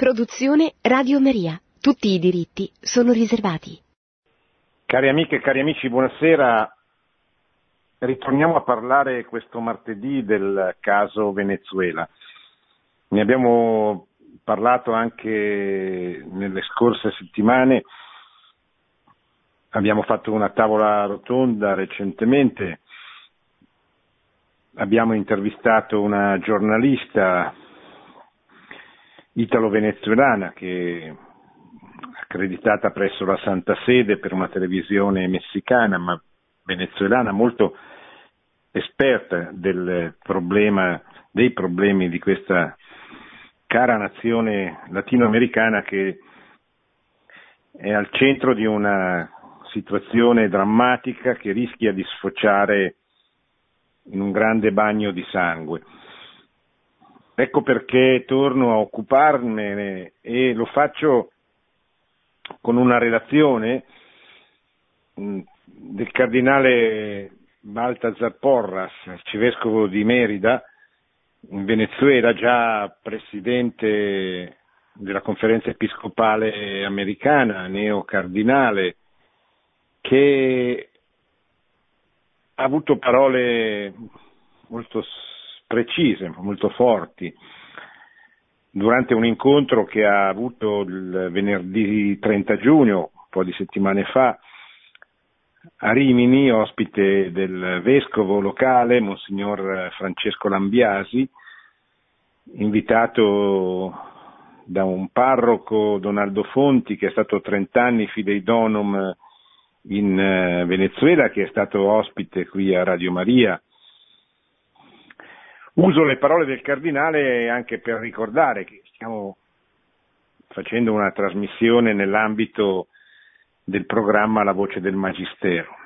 Produzione Radio Maria. Tutti i diritti sono riservati. Cari amiche e cari amici, buonasera. Ritorniamo a parlare questo martedì del caso Venezuela. Ne abbiamo parlato anche nelle scorse settimane. Abbiamo fatto una tavola rotonda recentemente. Abbiamo intervistato una giornalista italo-venezuelana che accreditata presso la Santa Sede per una televisione messicana, ma venezuelana molto esperta problema, dei problemi di questa cara nazione latinoamericana che è al centro di una situazione drammatica che rischia di sfociare in un grande bagno di sangue. Ecco perché torno a occuparmene e lo faccio con una relazione mm, del cardinale Baltazar Porras, arcivescovo di Merida, in Venezuela, già presidente della conferenza episcopale americana, neocardinale, che ha avuto parole molto precise, molto forti, durante un incontro che ha avuto il venerdì 30 giugno, un po' di settimane fa, a Rimini, ospite del vescovo locale, Monsignor Francesco Lambiasi, invitato da un parroco, Donaldo Fonti, che è stato 30 anni fidei donum in eh, Venezuela, che è stato ospite qui a Radio Maria Uso le parole del cardinale anche per ricordare che stiamo facendo una trasmissione nell'ambito del programma La voce del Magistero.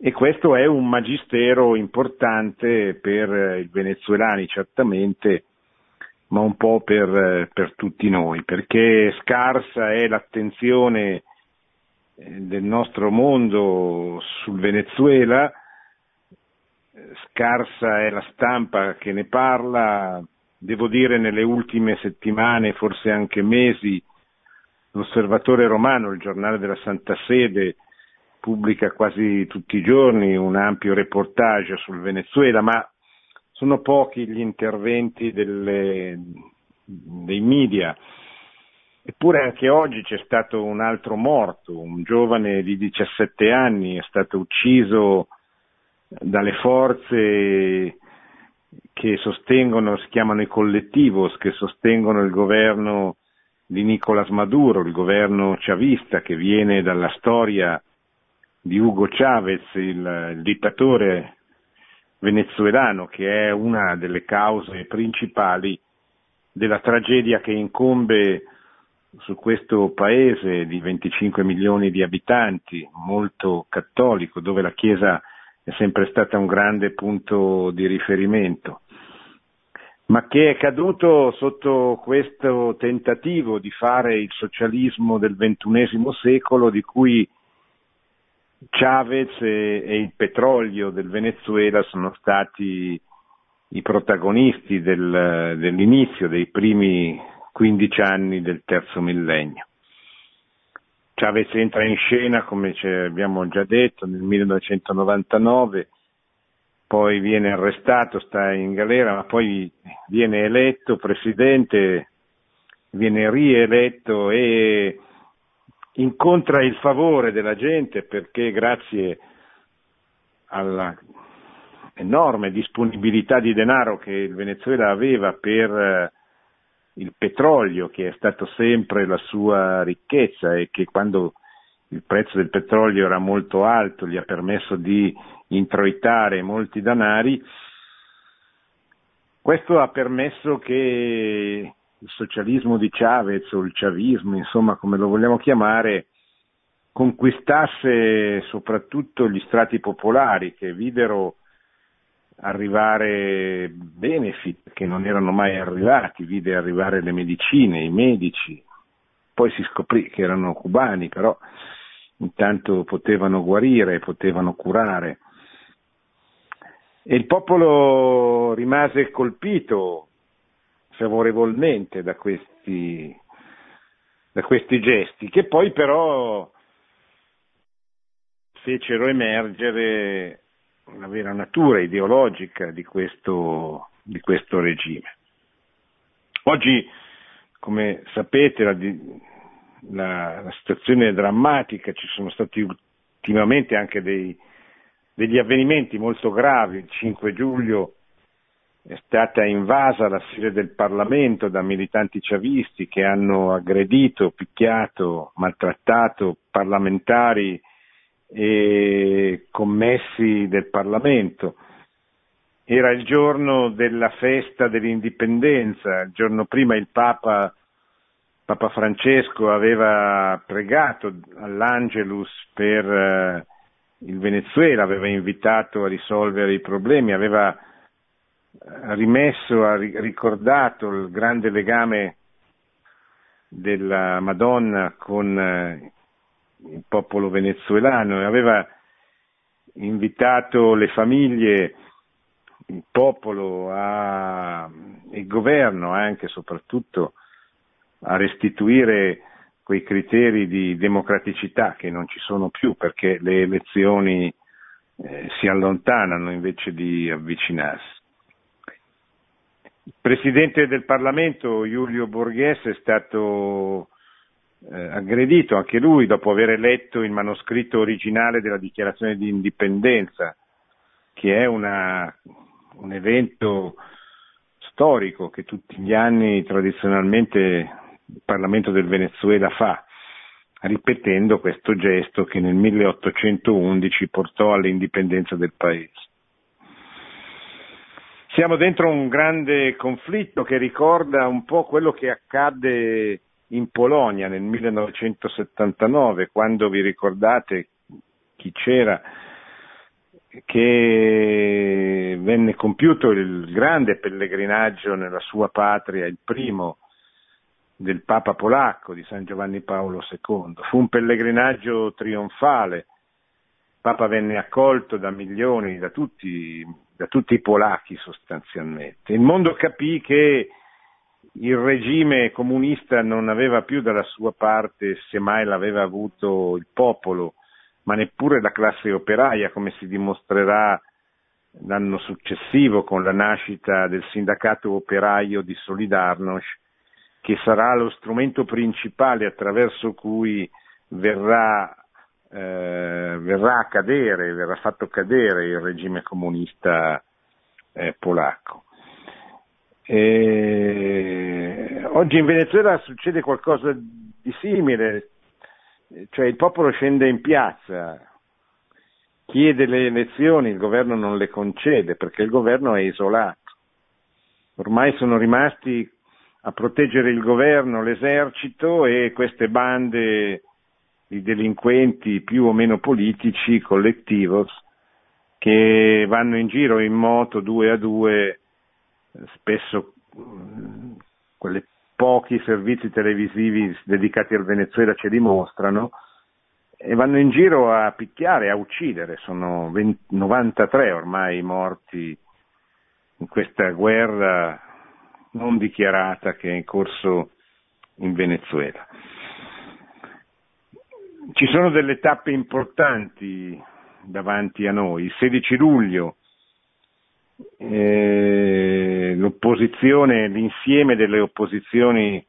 E questo è un magistero importante per i venezuelani certamente, ma un po' per, per tutti noi, perché scarsa è l'attenzione eh, del nostro mondo sul Venezuela, scarsa è la stampa che ne parla, devo dire nelle ultime settimane, forse anche mesi, l'Osservatore Romano, il giornale della Santa Sede, pubblica quasi tutti i giorni un ampio reportage sul Venezuela, ma sono pochi gli interventi delle, dei media. Eppure anche oggi c'è stato un altro morto, un giovane di 17 anni è stato ucciso dalle forze che sostengono, si chiamano i collettivos, che sostengono il governo di Nicolás Maduro, il governo chavista che viene dalla storia di Hugo Chavez, il, il dittatore venezuelano, che è una delle cause principali della tragedia che incombe su questo paese di 25 milioni di abitanti, molto cattolico, dove la Chiesa è sempre stata un grande punto di riferimento, ma che è caduto sotto questo tentativo di fare il socialismo del XXI secolo di cui Chavez e, e il petrolio del Venezuela sono stati i protagonisti del, dell'inizio dei primi 15 anni del terzo millennio. Chavez entra in scena, come abbiamo già detto, nel 1999, poi viene arrestato, sta in galera, ma poi viene eletto presidente, viene rieletto e incontra il favore della gente perché grazie alla enorme disponibilità di denaro che il Venezuela aveva per il petrolio che è stato sempre la sua ricchezza e che quando il prezzo del petrolio era molto alto gli ha permesso di introitare molti danari, questo ha permesso che il socialismo di Chavez o il chavismo, insomma come lo vogliamo chiamare, conquistasse soprattutto gli strati popolari che videro arrivare benefit che non erano mai arrivati, vide arrivare le medicine, i medici, poi si scoprì che erano cubani, però intanto potevano guarire, potevano curare. E il popolo rimase colpito favorevolmente da questi, da questi gesti, che poi però fecero emergere la vera natura ideologica di questo, di questo regime. Oggi, come sapete, la, la, la, situazione è drammatica, ci sono stati ultimamente anche dei, degli avvenimenti molto gravi. Il 5 giugno è stata invasa la sede del Parlamento da militanti ciavisti che hanno aggredito, picchiato, maltrattato parlamentari e commessi del Parlamento. Era il giorno della festa dell'indipendenza, il giorno prima il Papa, Papa Francesco aveva pregato all'Angelus per eh, il Venezuela, aveva invitato a risolvere i problemi, aveva eh, rimesso, ha ricordato il grande legame della Madonna con eh, il popolo venezuelano e aveva invitato le famiglie, il popolo a, il governo anche e soprattutto a restituire quei criteri di democraticità che non ci sono più perché le elezioni eh, si allontanano invece di avvicinarsi. Il Presidente del Parlamento Giulio Borghese è stato eh, aggredito anche lui dopo aver letto il manoscritto originale della dichiarazione di indipendenza, che è una, un evento storico che tutti gli anni tradizionalmente il Parlamento del Venezuela fa, ripetendo questo gesto che nel 1811 portò all'indipendenza del paese. Siamo dentro un grande conflitto che ricorda un po' quello che accadde in Polonia nel 1979, quando vi ricordate chi c'era, che venne compiuto il grande pellegrinaggio nella sua patria, il primo del Papa polacco di San Giovanni Paolo II. Fu un pellegrinaggio trionfale, il Papa venne accolto da milioni, da tutti, da tutti i polacchi sostanzialmente. Il mondo capì che il regime comunista non aveva più dalla sua parte, semmai l'aveva avuto il popolo, ma neppure la classe operaia, come si dimostrerà l'anno successivo con la nascita del sindacato operaio di Solidarnosc, che sarà lo strumento principale attraverso cui verrà, eh, verrà a cadere, verrà fatto cadere il regime comunista eh, polacco. E oggi in Venezuela succede qualcosa di simile, cioè il popolo scende in piazza, chiede le elezioni, il governo non le concede perché il governo è isolato. Ormai sono rimasti a proteggere il governo, l'esercito e queste bande di delinquenti più o meno politici, collettivos, che vanno in giro in moto due a due spesso quei pochi servizi televisivi dedicati al Venezuela ce li mostrano, e vanno in giro a picchiare, a uccidere, sono 20, 93 ormai morti in questa guerra non dichiarata che è in corso in Venezuela. Ci sono delle tappe importanti davanti a noi. Il 16 luglio eh, l'opposizione, l'insieme delle opposizioni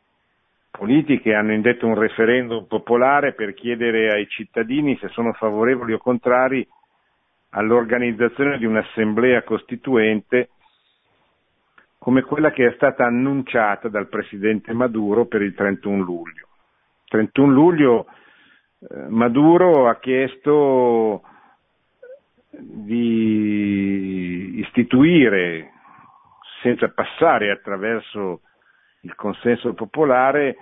politiche hanno indetto un referendum popolare per chiedere ai cittadini se sono favorevoli o contrari all'organizzazione di un'assemblea costituente come quella che è stata annunciata dal presidente Maduro per il 31 luglio. Il 31 luglio eh, Maduro ha chiesto di istituire, senza passare attraverso il consenso popolare,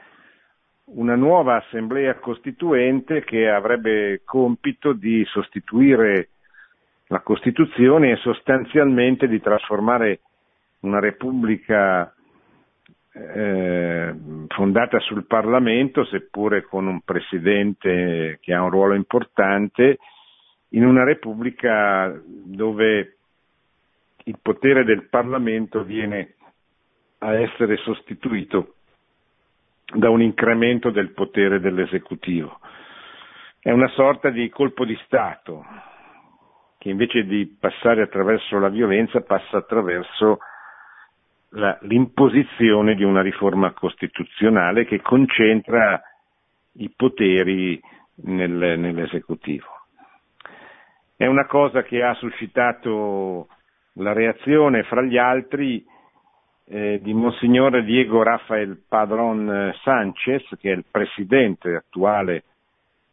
una nuova assemblea costituente che avrebbe compito di sostituire la Costituzione e sostanzialmente di trasformare una repubblica eh, fondata sul Parlamento, seppure con un presidente che ha un ruolo importante, in una repubblica dove il potere del Parlamento viene a essere sostituito da un incremento del potere dell'esecutivo. È una sorta di colpo di Stato che invece di passare attraverso la violenza passa attraverso la, l'imposizione di una riforma costituzionale che concentra i poteri nel, nell'esecutivo. È una cosa che ha suscitato la reazione fra gli altri eh, di Monsignore Diego Rafael Padron Sanchez, che è il presidente attuale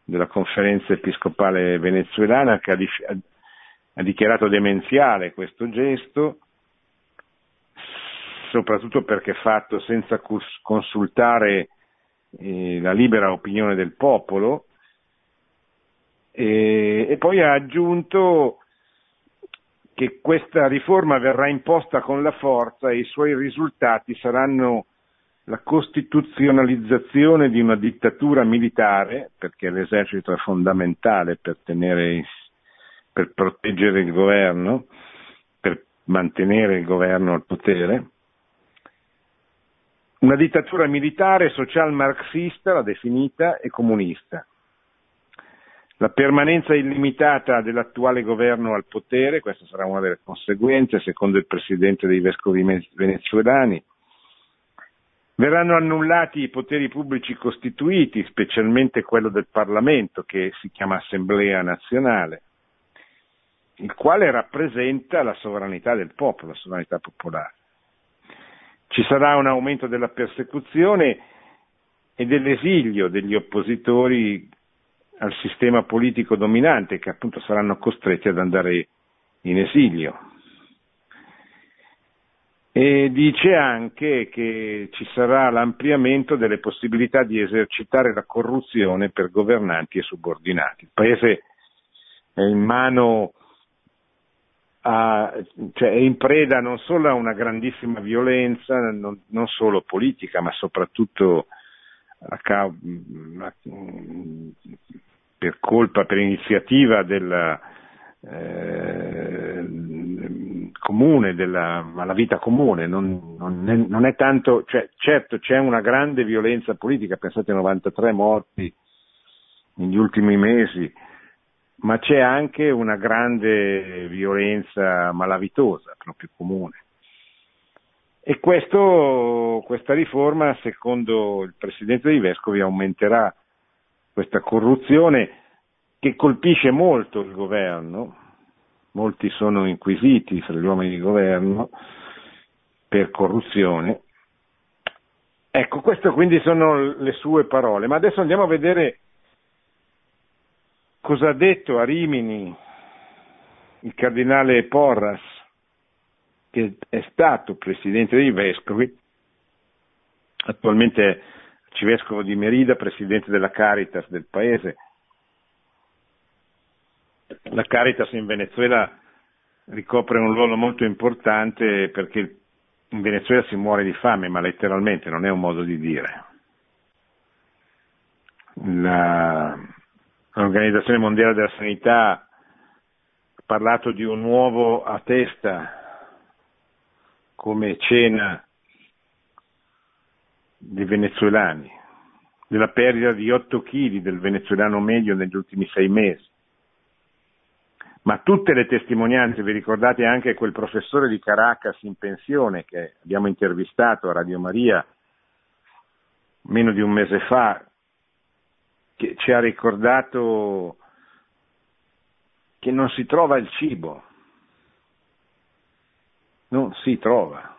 della conferenza episcopale venezuelana, che ha, ha dichiarato demenziale questo gesto, soprattutto perché fatto senza consultare eh, la libera opinione del popolo, e, e poi ha aggiunto che questa riforma verrà imposta con la forza e i suoi risultati saranno la costituzionalizzazione di una dittatura militare, perché l'esercito è fondamentale per, tenere, per proteggere il governo, per mantenere il governo al potere, una dittatura militare social marxista, l'ha definita, e comunista. La permanenza illimitata dell'attuale governo al potere, questa sarà una delle conseguenze, secondo il presidente dei vescovi venezuelani. Verranno annullati i poteri pubblici costituiti, specialmente quello del Parlamento, che si chiama Assemblea nazionale, il quale rappresenta la sovranità del popolo, la sovranità popolare. Ci sarà un aumento della persecuzione e dell'esilio degli oppositori al sistema politico dominante che appunto saranno costretti ad andare in esilio. E dice anche che ci sarà l'ampliamento delle possibilità di esercitare la corruzione per governanti e subordinati. Il paese è in mano a, cioè è in preda non solo a una grandissima violenza, non, non solo politica, ma soprattutto a, a, per colpa, per iniziativa della eh, comune, della, alla vita comune, non, non, è, non è tanto, cioè, certo c'è una grande violenza politica, pensate ai 93 morti negli ultimi mesi, ma c'è anche una grande violenza malavitosa, proprio comune. E questo, questa riforma, secondo il Presidente dei Vescovi, aumenterà questa corruzione che colpisce molto il governo, molti sono inquisiti fra gli uomini di governo per corruzione. Ecco, queste quindi sono le sue parole, ma adesso andiamo a vedere cosa ha detto a Rimini il cardinale Porras, che è stato presidente dei vescovi, attualmente arcivescovo di Merida, presidente della Caritas del paese. La Caritas in Venezuela ricopre un ruolo molto importante perché in Venezuela si muore di fame, ma letteralmente non è un modo di dire. La, l'Organizzazione Mondiale della Sanità ha parlato di un nuovo a testa come cena dei venezuelani, della perdita di 8 kg del venezuelano medio negli ultimi sei mesi. Ma tutte le testimonianze, vi ricordate anche quel professore di Caracas in pensione che abbiamo intervistato a Radio Maria meno di un mese fa, che ci ha ricordato che non si trova il cibo, non si trova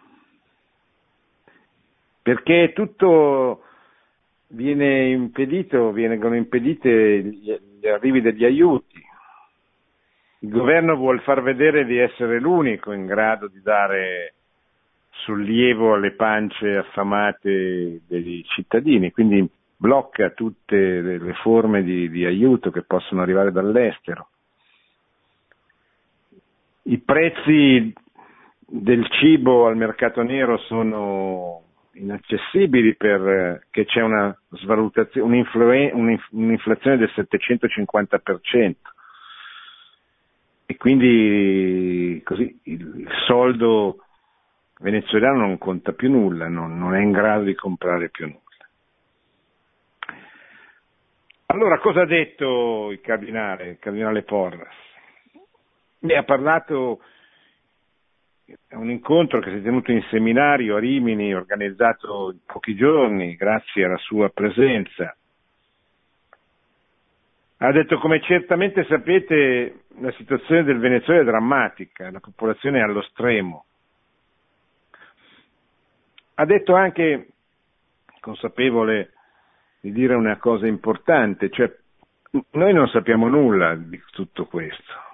perché tutto viene impedito, vengono impedite gli arrivi degli aiuti. Il governo vuole far vedere di essere l'unico in grado di dare sollievo alle pance affamate dei cittadini, quindi blocca tutte le forme di, di aiuto che possono arrivare dall'estero. I prezzi del cibo al mercato nero sono inaccessibili perché c'è una un'inflazione del 750% e quindi così il soldo venezuelano non conta più nulla, non, non è in grado di comprare più nulla. Allora, cosa ha detto il cardinale, il cardinale Porras? Beh, ha parlato a un incontro che si è tenuto in seminario a Rimini, organizzato in pochi giorni, grazie alla sua presenza. Ha detto come certamente sapete la situazione del Venezuela è drammatica, la popolazione è allo stremo. Ha detto anche, consapevole di dire una cosa importante, cioè noi non sappiamo nulla di tutto questo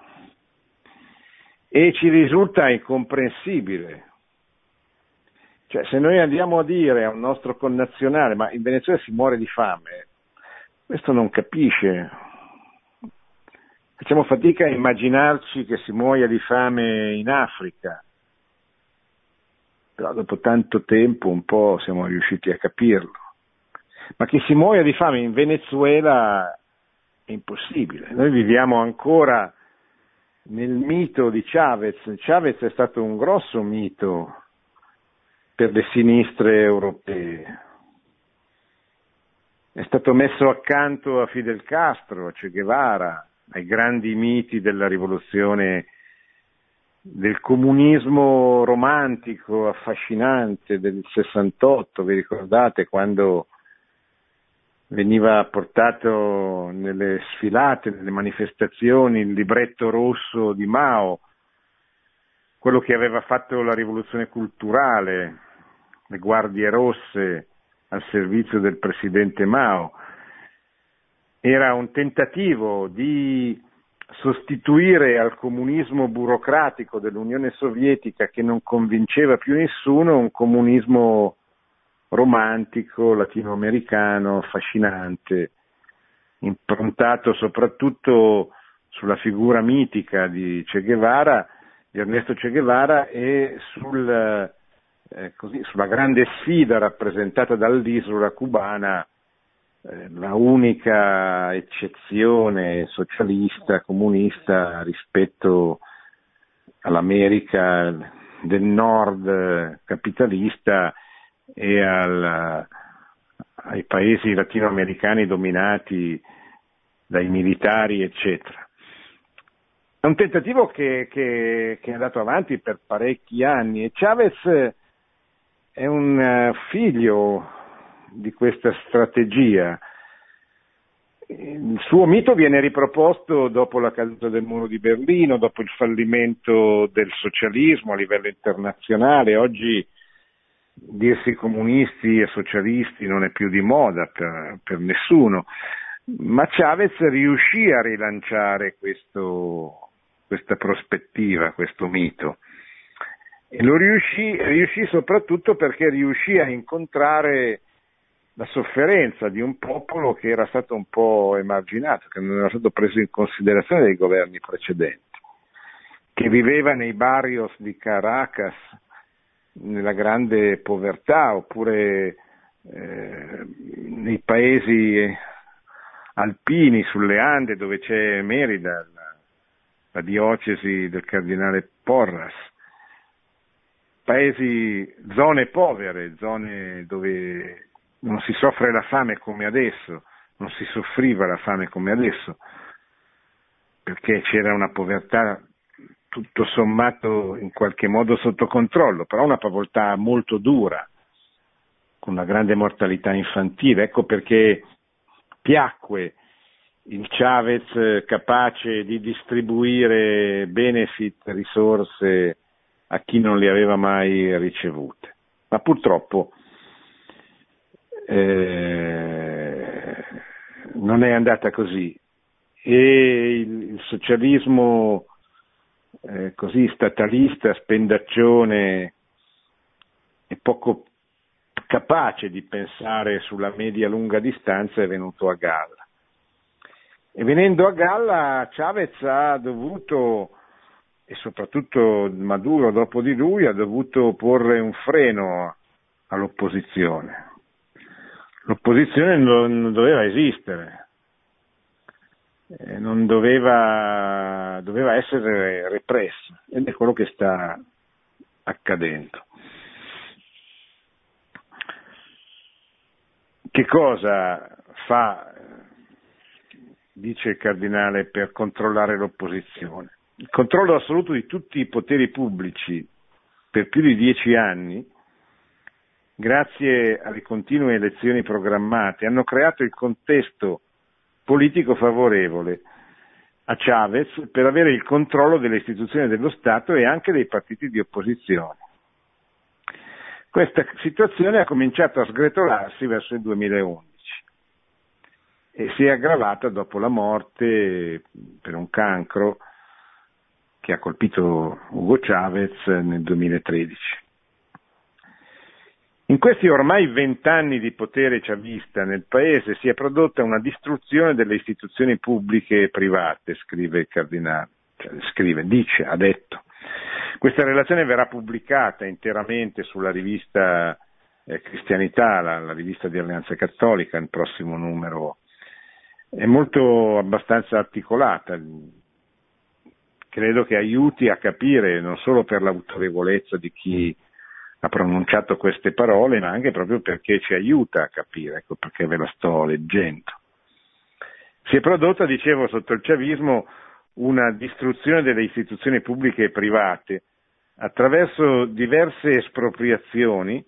e ci risulta incomprensibile. Cioè, se noi andiamo a dire a un nostro connazionale, ma in Venezuela si muore di fame, questo non capisce. Facciamo fatica a immaginarci che si muoia di fame in Africa, però dopo tanto tempo un po' siamo riusciti a capirlo. Ma che si muoia di fame in Venezuela è impossibile. Noi viviamo ancora nel mito di Chavez. Chavez è stato un grosso mito per le sinistre europee. È stato messo accanto a Fidel Castro, a Che Guevara, ai grandi miti della rivoluzione del comunismo romantico, affascinante del 68, vi ricordate quando veniva portato nelle sfilate, nelle manifestazioni, il libretto rosso di Mao, quello che aveva fatto la rivoluzione culturale, le guardie rosse al servizio del presidente Mao. Era un tentativo di sostituire al comunismo burocratico dell'Unione Sovietica che non convinceva più nessuno un comunismo romantico, latinoamericano, affascinante, improntato soprattutto sulla figura mitica di Che Guevara, di Ernesto Che Guevara e sul, eh, così, sulla grande sfida rappresentata dall'isola cubana, eh, la unica eccezione socialista, comunista rispetto all'America del nord capitalista e al, ai paesi latinoamericani dominati dai militari, eccetera. È un tentativo che, che, che, è andato avanti per parecchi anni e Chavez è un eh, figlio di questa strategia. Il suo mito viene riproposto dopo la caduta del muro di Berlino, dopo il fallimento del socialismo a livello internazionale. Oggi dirsi comunisti e socialisti non è più di moda per, per nessuno, ma Chavez riuscì a rilanciare questo, questa prospettiva, questo mito. E lo riuscì, riuscì soprattutto perché riuscì a incontrare la sofferenza di un popolo che era stato un po' emarginato, che non era stato preso in considerazione dai governi precedenti, che viveva nei barrios di Caracas, nella grande povertà oppure eh, nei paesi alpini sulle Ande dove c'è Merida, la, la diocesi del cardinale Porras, paesi, zone povere, zone dove non si soffre la fame come adesso, non si soffriva la fame come adesso, perché c'era una povertà tutto sommato in qualche modo sotto controllo, però una povertà molto dura, con una grande mortalità infantile. Ecco perché piacque il Chavez capace di distribuire benefit, risorse a chi non li aveva mai ricevute. Ma purtroppo eh, non è andata così e il, il socialismo eh, così statalista, spendaccione e poco capace di pensare sulla media-lunga distanza è venuto a galla. E venendo a galla Chavez ha dovuto, e soprattutto Maduro dopo di lui, ha dovuto porre un freno all'opposizione. L'opposizione non doveva esistere, eh, non doveva, doveva essere repressa ed è quello che sta accadendo. Che cosa fa, dice il cardinale, per controllare l'opposizione? Il controllo assoluto di tutti i poteri pubblici per più di dieci anni, grazie alle continue elezioni programmate, hanno creato il contesto politico favorevole a Chavez per avere il controllo delle istituzioni dello Stato e anche dei partiti di opposizione. Questa situazione ha cominciato a sgretolarsi verso il 2011 e si è aggravata dopo la morte per un cancro che ha colpito Hugo Chavez nel 2013. In questi ormai vent'anni di potere chavista nel paese si è prodotta una distruzione delle istituzioni pubbliche e private, scrive il cardinale, cioè, scrive, dice, ha detto. Questa relazione verrà pubblicata interamente sulla rivista eh, Cristianità, la, la, rivista di Alleanza Cattolica, nel prossimo numero. È molto abbastanza articolata, credo che aiuti a capire non solo per l'autorevolezza di chi ha pronunciato queste parole, ma anche proprio perché ci aiuta a capire, ecco perché ve la sto leggendo. Si è prodotta, dicevo, sotto il chavismo una distruzione delle istituzioni pubbliche e private attraverso diverse espropriazioni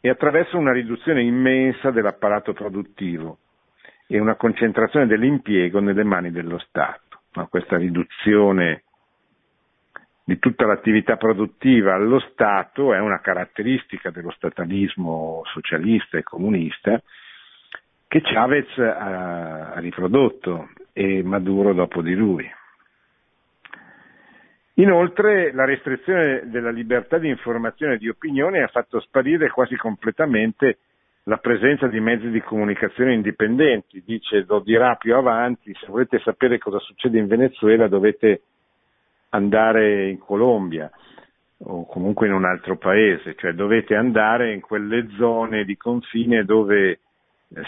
e attraverso una riduzione immensa dell'apparato produttivo e una concentrazione dell'impiego nelle mani dello Stato. Ma questa riduzione di tutta l'attività produttiva allo Stato è una caratteristica dello statalismo socialista e comunista che Chavez ha, riprodotto e Maduro dopo di lui. Inoltre la restrizione della libertà di informazione e di opinione ha fatto sparire quasi completamente la presenza di mezzi di comunicazione indipendenti. Dice, lo dirà più avanti, se volete sapere cosa succede in Venezuela dovete andare in Colombia o comunque in un altro paese, cioè dovete andare in quelle zone di confine dove eh,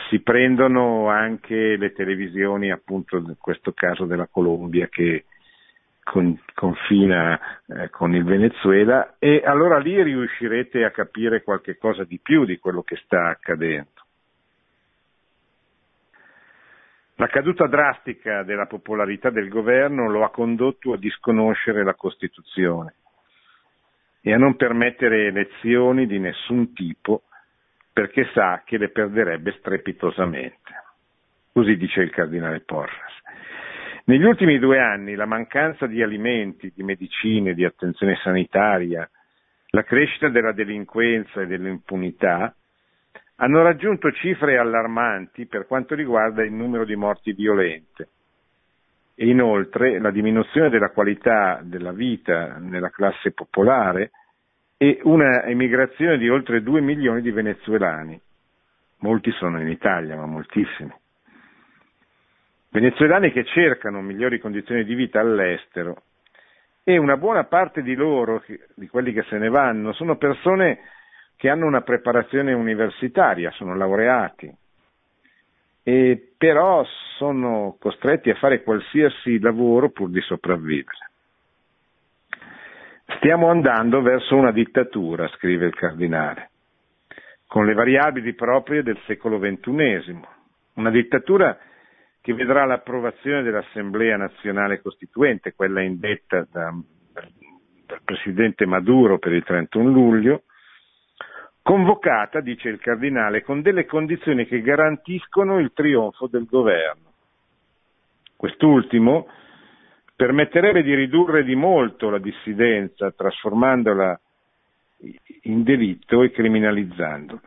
si prendono anche le televisioni, appunto in questo caso della Colombia che con, confina eh, con il Venezuela e allora lì riuscirete a capire qualche cosa di più di quello che sta accadendo. La caduta drastica della popolarità del governo lo ha condotto a disconoscere la Costituzione e a non permettere elezioni di nessun tipo perché sa che le perderebbe strepitosamente. Così dice il cardinale Porras. Negli ultimi due anni la mancanza di alimenti, di medicine, di attenzione sanitaria, la crescita della delinquenza e dell'impunità hanno raggiunto cifre allarmanti per quanto riguarda il numero di morti violente e inoltre la diminuzione della qualità della vita nella classe popolare e una emigrazione di oltre 2 milioni di venezuelani. Molti sono in Italia, ma moltissimi. Venezuelani che cercano migliori condizioni di vita all'estero e una buona parte di loro, di quelli che se ne vanno, sono persone che hanno una preparazione universitaria, sono laureati, e però sono costretti a fare qualsiasi lavoro pur di sopravvivere. Stiamo andando verso una dittatura, scrive il cardinale, con le variabili proprie del secolo XXI, una dittatura che vedrà l'approvazione dell'Assemblea nazionale costituente, quella indetta da, dal presidente Maduro per il 31 luglio, convocata, dice il cardinale, con delle condizioni che garantiscono il trionfo del governo. Quest'ultimo permetterebbe di ridurre di molto la dissidenza, trasformandola in delitto e criminalizzandola.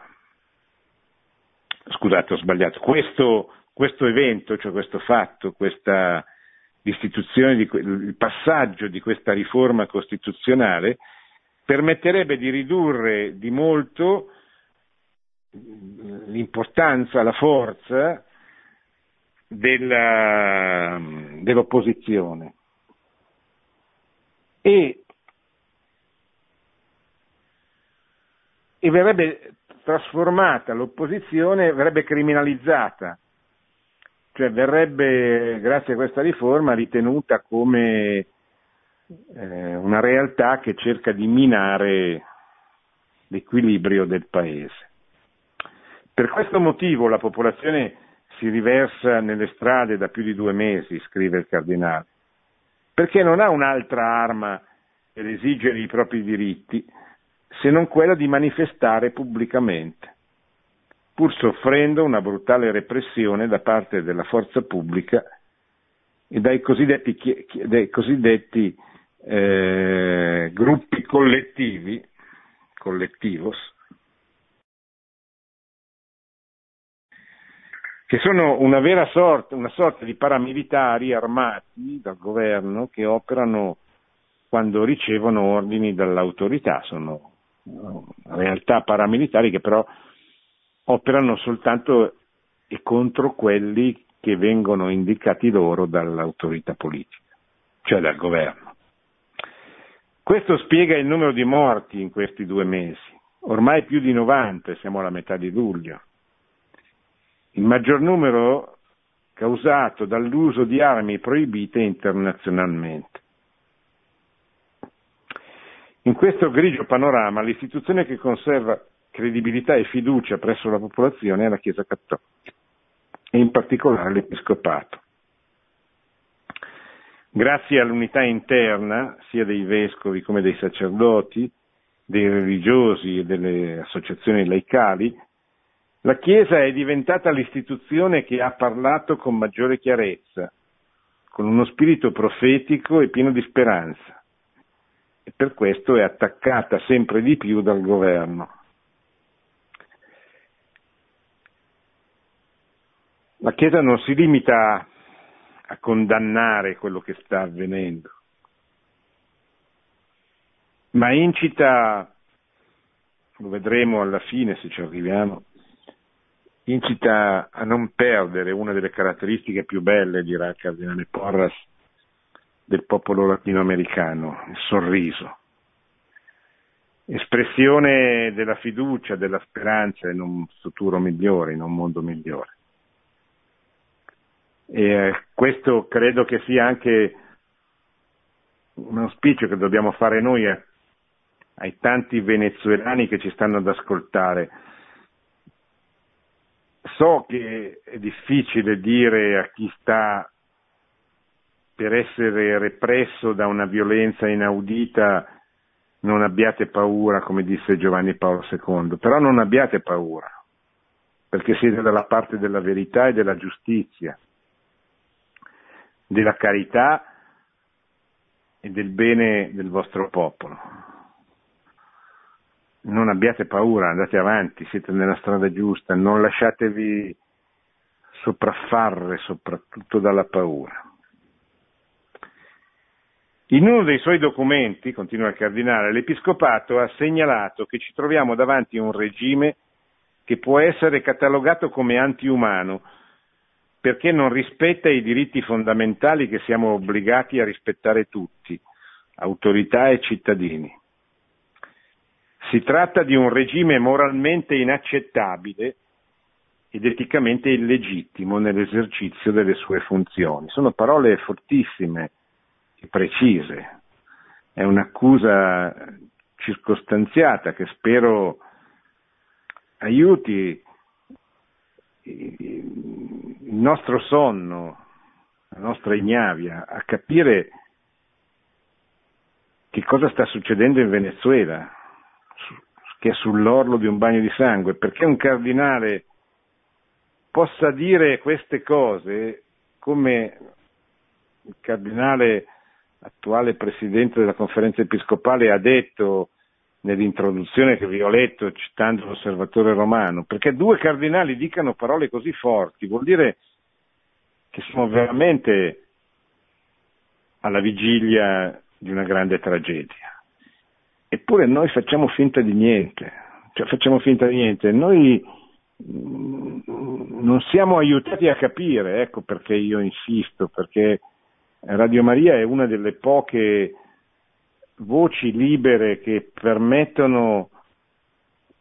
Scusate, ho sbagliato. Questo, questo evento, cioè questo fatto, questa istituzione, di, il passaggio di questa riforma costituzionale permetterebbe di ridurre di molto l'importanza, la forza della, dell'opposizione. E, e verrebbe trasformata l'opposizione, verrebbe criminalizzata, cioè verrebbe, grazie a questa riforma, ritenuta come eh, una realtà che cerca di minare l'equilibrio del paese. Per questo motivo la popolazione si riversa nelle strade da più di due mesi, scrive il cardinale, perché non ha un'altra arma per esigere i propri diritti se non quella di manifestare pubblicamente, pur soffrendo una brutale repressione da parte della forza pubblica e dai cosiddetti, dai cosiddetti eh, gruppi collettivi, collettivos, che sono una vera sorta, una sorta di paramilitari armati dal governo che operano quando ricevono ordini dall'autorità, sono realtà paramilitari che però operano soltanto e contro quelli che vengono indicati loro dall'autorità politica, cioè dal governo. Questo spiega il numero di morti in questi due mesi, ormai più di 90, siamo alla metà di luglio il maggior numero causato dall'uso di armi proibite internazionalmente. In questo grigio panorama l'istituzione che conserva credibilità e fiducia presso la popolazione è la Chiesa Cattolica e in particolare l'Episcopato. Grazie all'unità interna sia dei vescovi come dei sacerdoti, dei religiosi e delle associazioni laicali, la Chiesa è diventata l'istituzione che ha parlato con maggiore chiarezza, con uno spirito profetico e pieno di speranza, e per questo è attaccata sempre di più dal governo. La Chiesa non si limita a condannare quello che sta avvenendo, ma incita, lo vedremo alla fine se ci arriviamo, incita a non perdere una delle caratteristiche più belle, dirà il cardinale Porras, del popolo latinoamericano, il sorriso, espressione della fiducia, della speranza in un futuro migliore, in un mondo migliore. E eh, questo credo che sia anche un auspicio che dobbiamo fare noi ai tanti venezuelani che ci stanno ad ascoltare. So che è difficile dire a chi sta per essere represso da una violenza inaudita non abbiate paura, come disse Giovanni Paolo II, però non abbiate paura, perché siete dalla parte della verità e della giustizia, della carità e del bene del vostro popolo non abbiate paura, andate avanti, siete nella strada giusta, non lasciatevi sopraffare soprattutto dalla paura. In uno dei suoi documenti, continua il cardinale, l'Episcopato ha segnalato che ci troviamo davanti a un regime che può essere catalogato come antiumano perché non rispetta i diritti fondamentali che siamo obbligati a rispettare tutti, autorità e cittadini. Si tratta di un regime moralmente inaccettabile ed eticamente illegittimo nell'esercizio delle sue funzioni. Sono parole fortissime e precise. È un'accusa circostanziata che spero aiuti il nostro sonno, la nostra ignavia, a capire che cosa sta succedendo in Venezuela, che è sull'orlo di un bagno di sangue, perché un cardinale possa dire queste cose come il cardinale attuale presidente della conferenza episcopale ha detto nell'introduzione che vi ho letto citando l'osservatore romano, perché due cardinali dicano parole così forti vuol dire che siamo veramente alla vigilia di una grande tragedia. Eppure noi facciamo finta di niente, cioè facciamo finta di niente, noi mm, non siamo aiutati a capire, ecco perché io insisto, perché Radio Maria è una delle poche voci libere che permettono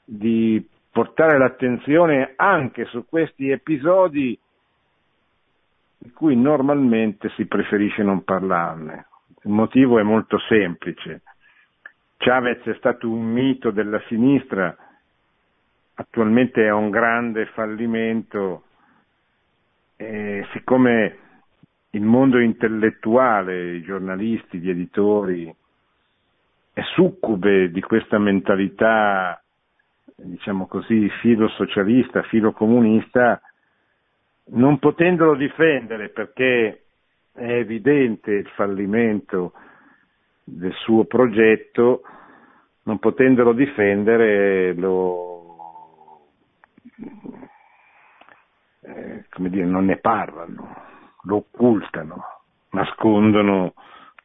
di portare l'attenzione anche su questi episodi di cui normalmente si preferisce non parlarne. Il motivo è molto semplice. Chavez è stato un mito della sinistra attualmente è un grande fallimento e siccome il mondo intellettuale, i giornalisti, gli editori, è succube di questa mentalità, diciamo così, filo socialista, filo comunista, non potendolo difendere perché è evidente il fallimento del suo progetto, non potendolo difendere lo, eh, come dire, non ne parlano, lo occultano, nascondono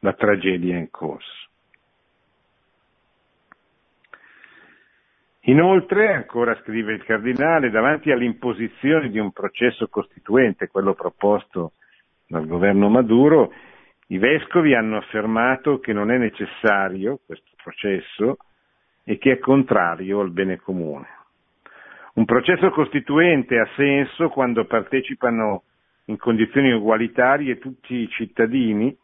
la tragedia in corso. Inoltre, ancora scrive il Cardinale, davanti all'imposizione di un processo costituente, quello proposto dal governo Maduro, i vescovi hanno affermato che non è necessario questo processo e che è contrario al bene comune. Un processo costituente ha senso quando partecipano in condizioni ugualitarie tutti i cittadini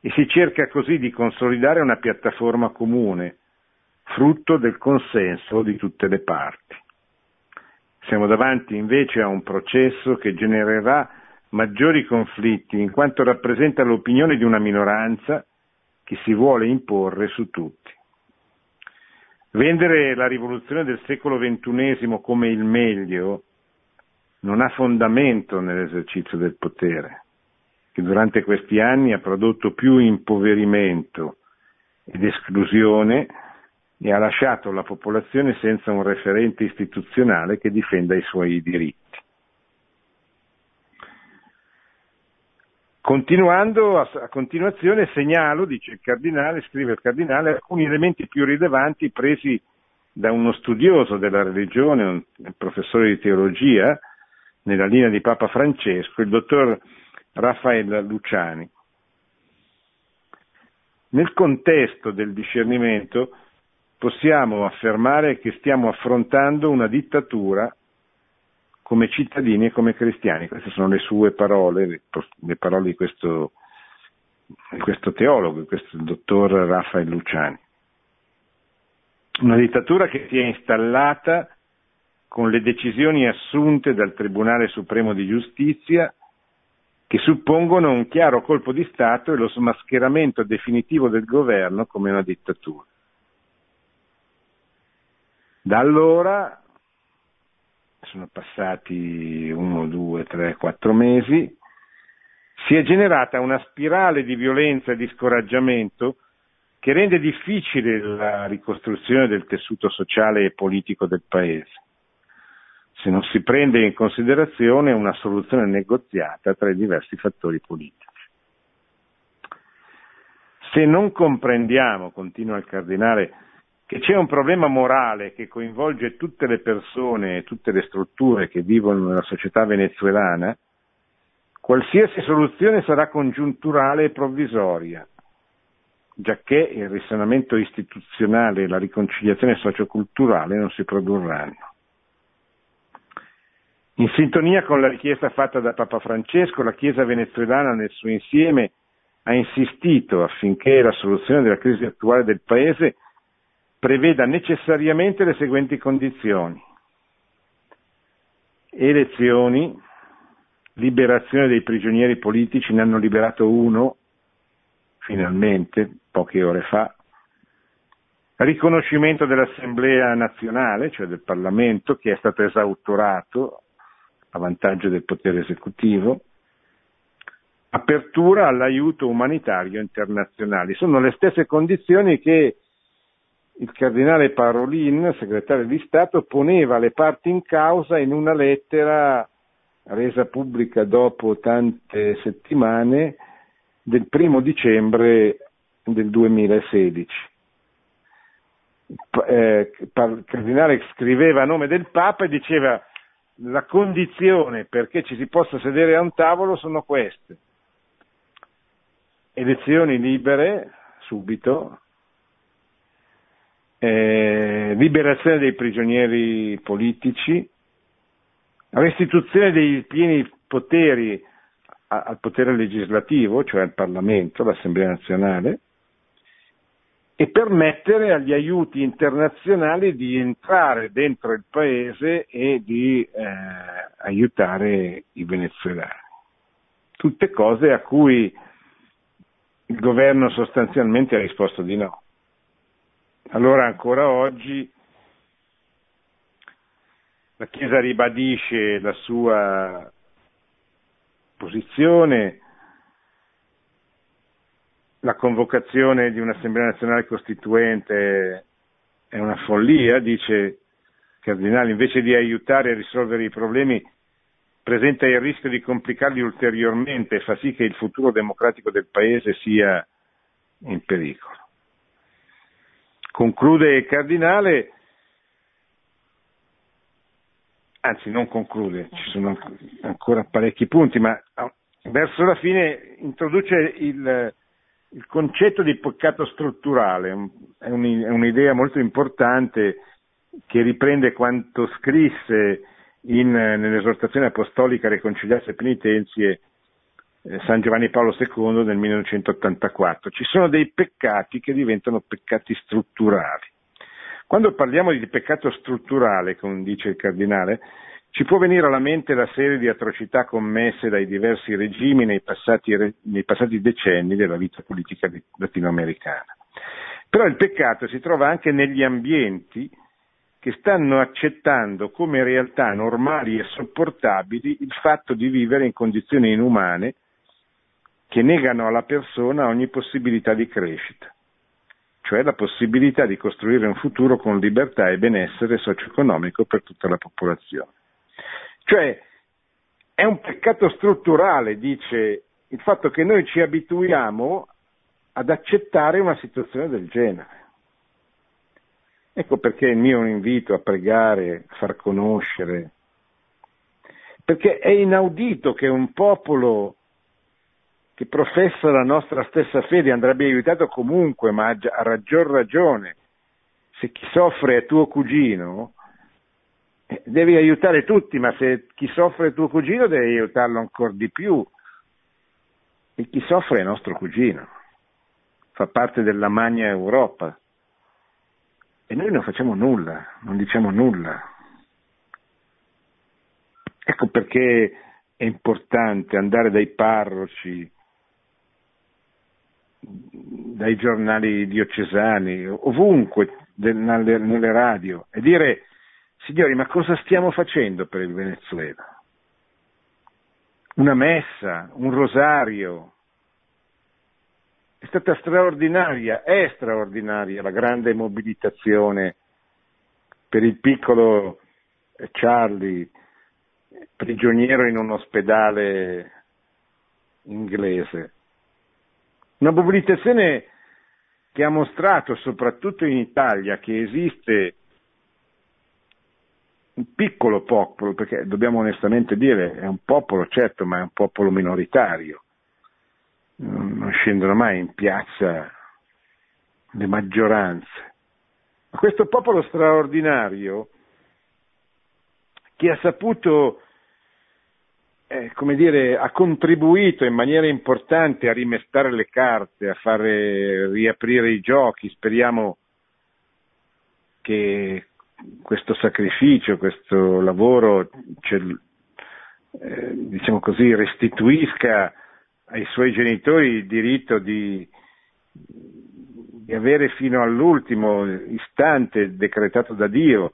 e si cerca così di consolidare una piattaforma comune, frutto del consenso di tutte le parti. Siamo davanti invece a un processo che genererà maggiori conflitti in quanto rappresenta l'opinione di una minoranza che si vuole imporre su tutti. Vendere la rivoluzione del secolo XXI come il meglio non ha fondamento nell'esercizio del potere, che durante questi anni ha prodotto più impoverimento ed esclusione e ha lasciato la popolazione senza un referente istituzionale che difenda i suoi diritti. Continuando, a, continuazione segnalo, dice il cardinale, scrive il cardinale, alcuni elementi più rilevanti presi da uno studioso della religione, un, professore di teologia, nella linea di Papa Francesco, il dottor Raffaele Luciani. Nel contesto del discernimento possiamo affermare che stiamo affrontando una dittatura come cittadini e come cristiani. Queste sono le sue parole, le parole di questo, di questo teologo, di questo dottor Raffaele Luciani. Una dittatura che si è installata con le decisioni assunte dal Tribunale Supremo di Giustizia che suppongono un chiaro colpo di Stato e lo smascheramento definitivo del governo come una dittatura. Da allora sono passati uno, due, tre, quattro mesi, si è generata una spirale di violenza e di scoraggiamento che rende difficile la ricostruzione del tessuto sociale e politico del Paese, se non si prende in considerazione una soluzione negoziata tra i diversi fattori politici. Se non comprendiamo, continua il cardinale, che c'è un problema morale che coinvolge tutte le persone e tutte le strutture che vivono nella società venezuelana, qualsiasi soluzione sarà congiunturale e provvisoria, giacché il risanamento istituzionale e la riconciliazione socioculturale non si produrranno. In sintonia con la richiesta fatta da Papa Francesco, la Chiesa venezuelana nel suo insieme ha insistito affinché la soluzione della crisi attuale del Paese preveda necessariamente le seguenti condizioni. Elezioni, liberazione dei prigionieri politici, ne hanno liberato uno, finalmente, poche ore fa, riconoscimento dell'Assemblea nazionale, cioè del Parlamento, che è stato esautorato a vantaggio del potere esecutivo, apertura all'aiuto umanitario internazionale. Sono le stesse condizioni che il cardinale Parolin, segretario di Stato, poneva le parti in causa in una lettera resa pubblica dopo tante settimane del primo dicembre del 2016. Eh, il cardinale scriveva a nome del Papa e diceva la condizione perché ci si possa sedere a un tavolo sono queste. Elezioni libere, subito, eh, liberazione dei prigionieri politici, restituzione dei pieni poteri al potere legislativo, cioè al Parlamento, all'Assemblea nazionale, e permettere agli aiuti internazionali di entrare dentro il paese e di eh, aiutare i venezuelani. Tutte cose a cui il governo sostanzialmente ha risposto di no. Allora ancora oggi la Chiesa ribadisce la sua posizione, la convocazione di un'Assemblea nazionale costituente è una follia, dice Cardinale, invece di aiutare a risolvere i problemi presenta il rischio di complicarli ulteriormente e fa sì che il futuro democratico del Paese sia in pericolo. Conclude il Cardinale, anzi non conclude, ci sono ancora parecchi punti, ma verso la fine introduce il, il concetto di peccato strutturale, è, un'idea molto importante che riprende quanto scrisse in, nell'esortazione apostolica Reconciliarsi e Penitenzie San Giovanni Paolo II nel 1984. Ci sono dei peccati che diventano peccati strutturali. Quando parliamo di peccato strutturale, come dice il cardinale, ci può venire alla mente la serie di atrocità commesse dai diversi regimi nei passati, nei passati decenni della vita politica latinoamericana. Però il peccato si trova anche negli ambienti che stanno accettando come realtà normali e sopportabili il fatto di vivere in condizioni inumane che negano alla persona ogni possibilità di crescita, cioè la possibilità di costruire un futuro con libertà e benessere socio-economico per tutta la popolazione. Cioè è un peccato strutturale, dice, il fatto che noi ci abituiamo ad accettare una situazione del genere. Ecco perché il mio invito a pregare, a far conoscere, perché è inaudito che un popolo che professa la nostra stessa fede andrebbe aiutato comunque, ma a maggior ragione, se chi soffre è tuo cugino, eh, devi aiutare tutti, ma se chi soffre è tuo cugino devi aiutarlo ancora di più. E chi soffre è nostro cugino, fa parte della magna Europa. E noi non facciamo nulla, non diciamo nulla. Ecco perché è importante andare dai parroci, dai giornali diocesani, ovunque, nelle, nelle radio, e dire, signori, ma cosa stiamo facendo per il Venezuela? Una messa, un rosario, è stata straordinaria, è straordinaria la grande mobilitazione per il piccolo Charlie, prigioniero in un ospedale inglese. Una mobilitazione che ha mostrato soprattutto in Italia che esiste un piccolo popolo, perché dobbiamo onestamente dire è un popolo certo, ma è un popolo minoritario, non scendono mai in piazza le maggioranze. Ma questo popolo straordinario che ha saputo, eh, come dire, ha contribuito in maniera importante a rimestare le carte, a fare riaprire i giochi, speriamo che questo sacrificio, questo lavoro, eh, diciamo così, restituisca ai suoi genitori il diritto di, di avere fino all'ultimo istante decretato da Dio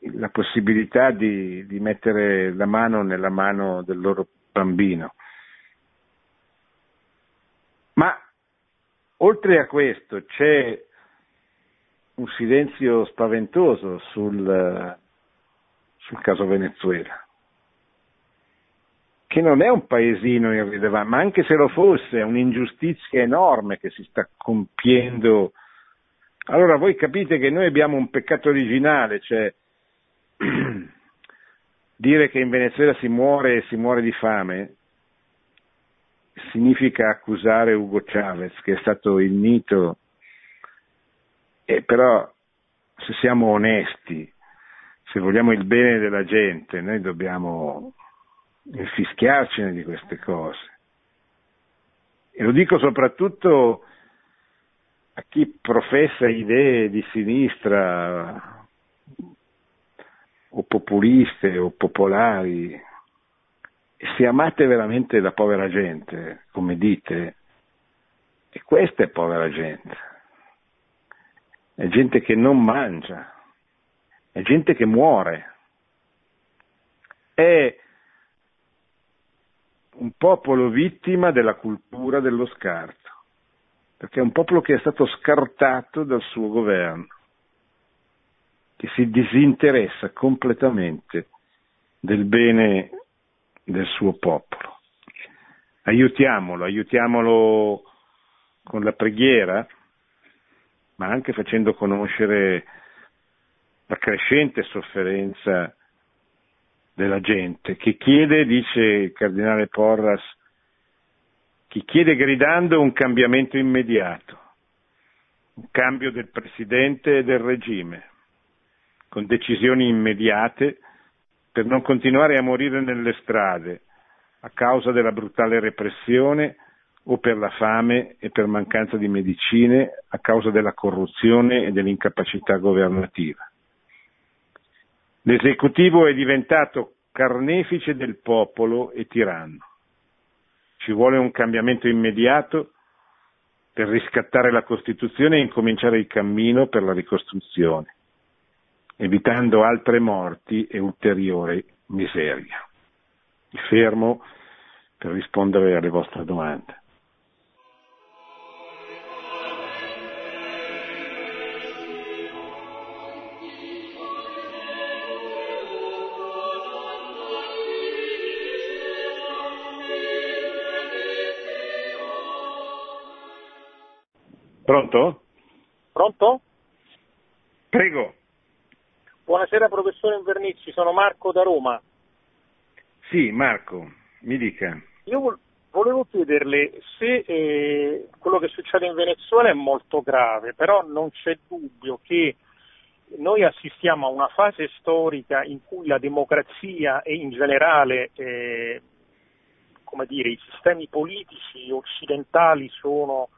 la possibilità di, di mettere la mano nella mano del loro bambino. Ma oltre a questo c'è un silenzio spaventoso sul, sul caso Venezuela che non è un paesino irrilevante, ma anche se lo fosse, è un'ingiustizia enorme che si sta compiendo. Allora voi capite che noi abbiamo un peccato originale, cioè dire che in Venezuela si muore e si muore di fame significa accusare Ugo Chavez, che è stato il mito, e però se siamo onesti, se vogliamo il bene della gente, noi dobbiamo infischiarcene di queste cose. E lo dico soprattutto a chi professa idee di sinistra o populiste o popolari, se amate veramente la povera gente, come dite, e questa è povera gente, è gente che non mangia, è gente che muore, è un popolo vittima della cultura dello scarto, perché è un popolo che è stato scartato dal suo governo, che si disinteressa completamente del bene del suo popolo. Aiutiamolo, aiutiamolo con la preghiera, ma anche facendo conoscere la crescente sofferenza della gente, che chiede, dice il cardinale Porras, chi chiede gridando un cambiamento immediato, un cambio del presidente e del regime, con decisioni immediate per non continuare a morire nelle strade a causa della brutale repressione o per la fame e per mancanza di medicine a causa della corruzione e dell'incapacità governativa. L'esecutivo è diventato carnefice del popolo e tiranno. Ci vuole un cambiamento immediato per riscattare la Costituzione e incominciare il cammino per la ricostruzione, evitando altre morti e ulteriore miseria. Mi fermo per rispondere alle vostre domande. Pronto? Pronto? Prego. Buonasera professore Invernizzi, sono Marco da Roma. Sì, Marco, mi dica. Io volevo chiederle se eh, quello che succede in Venezuela è molto grave, però non c'è dubbio che noi assistiamo a una fase storica in cui la democrazia e in generale eh, come dire, i sistemi politici occidentali sono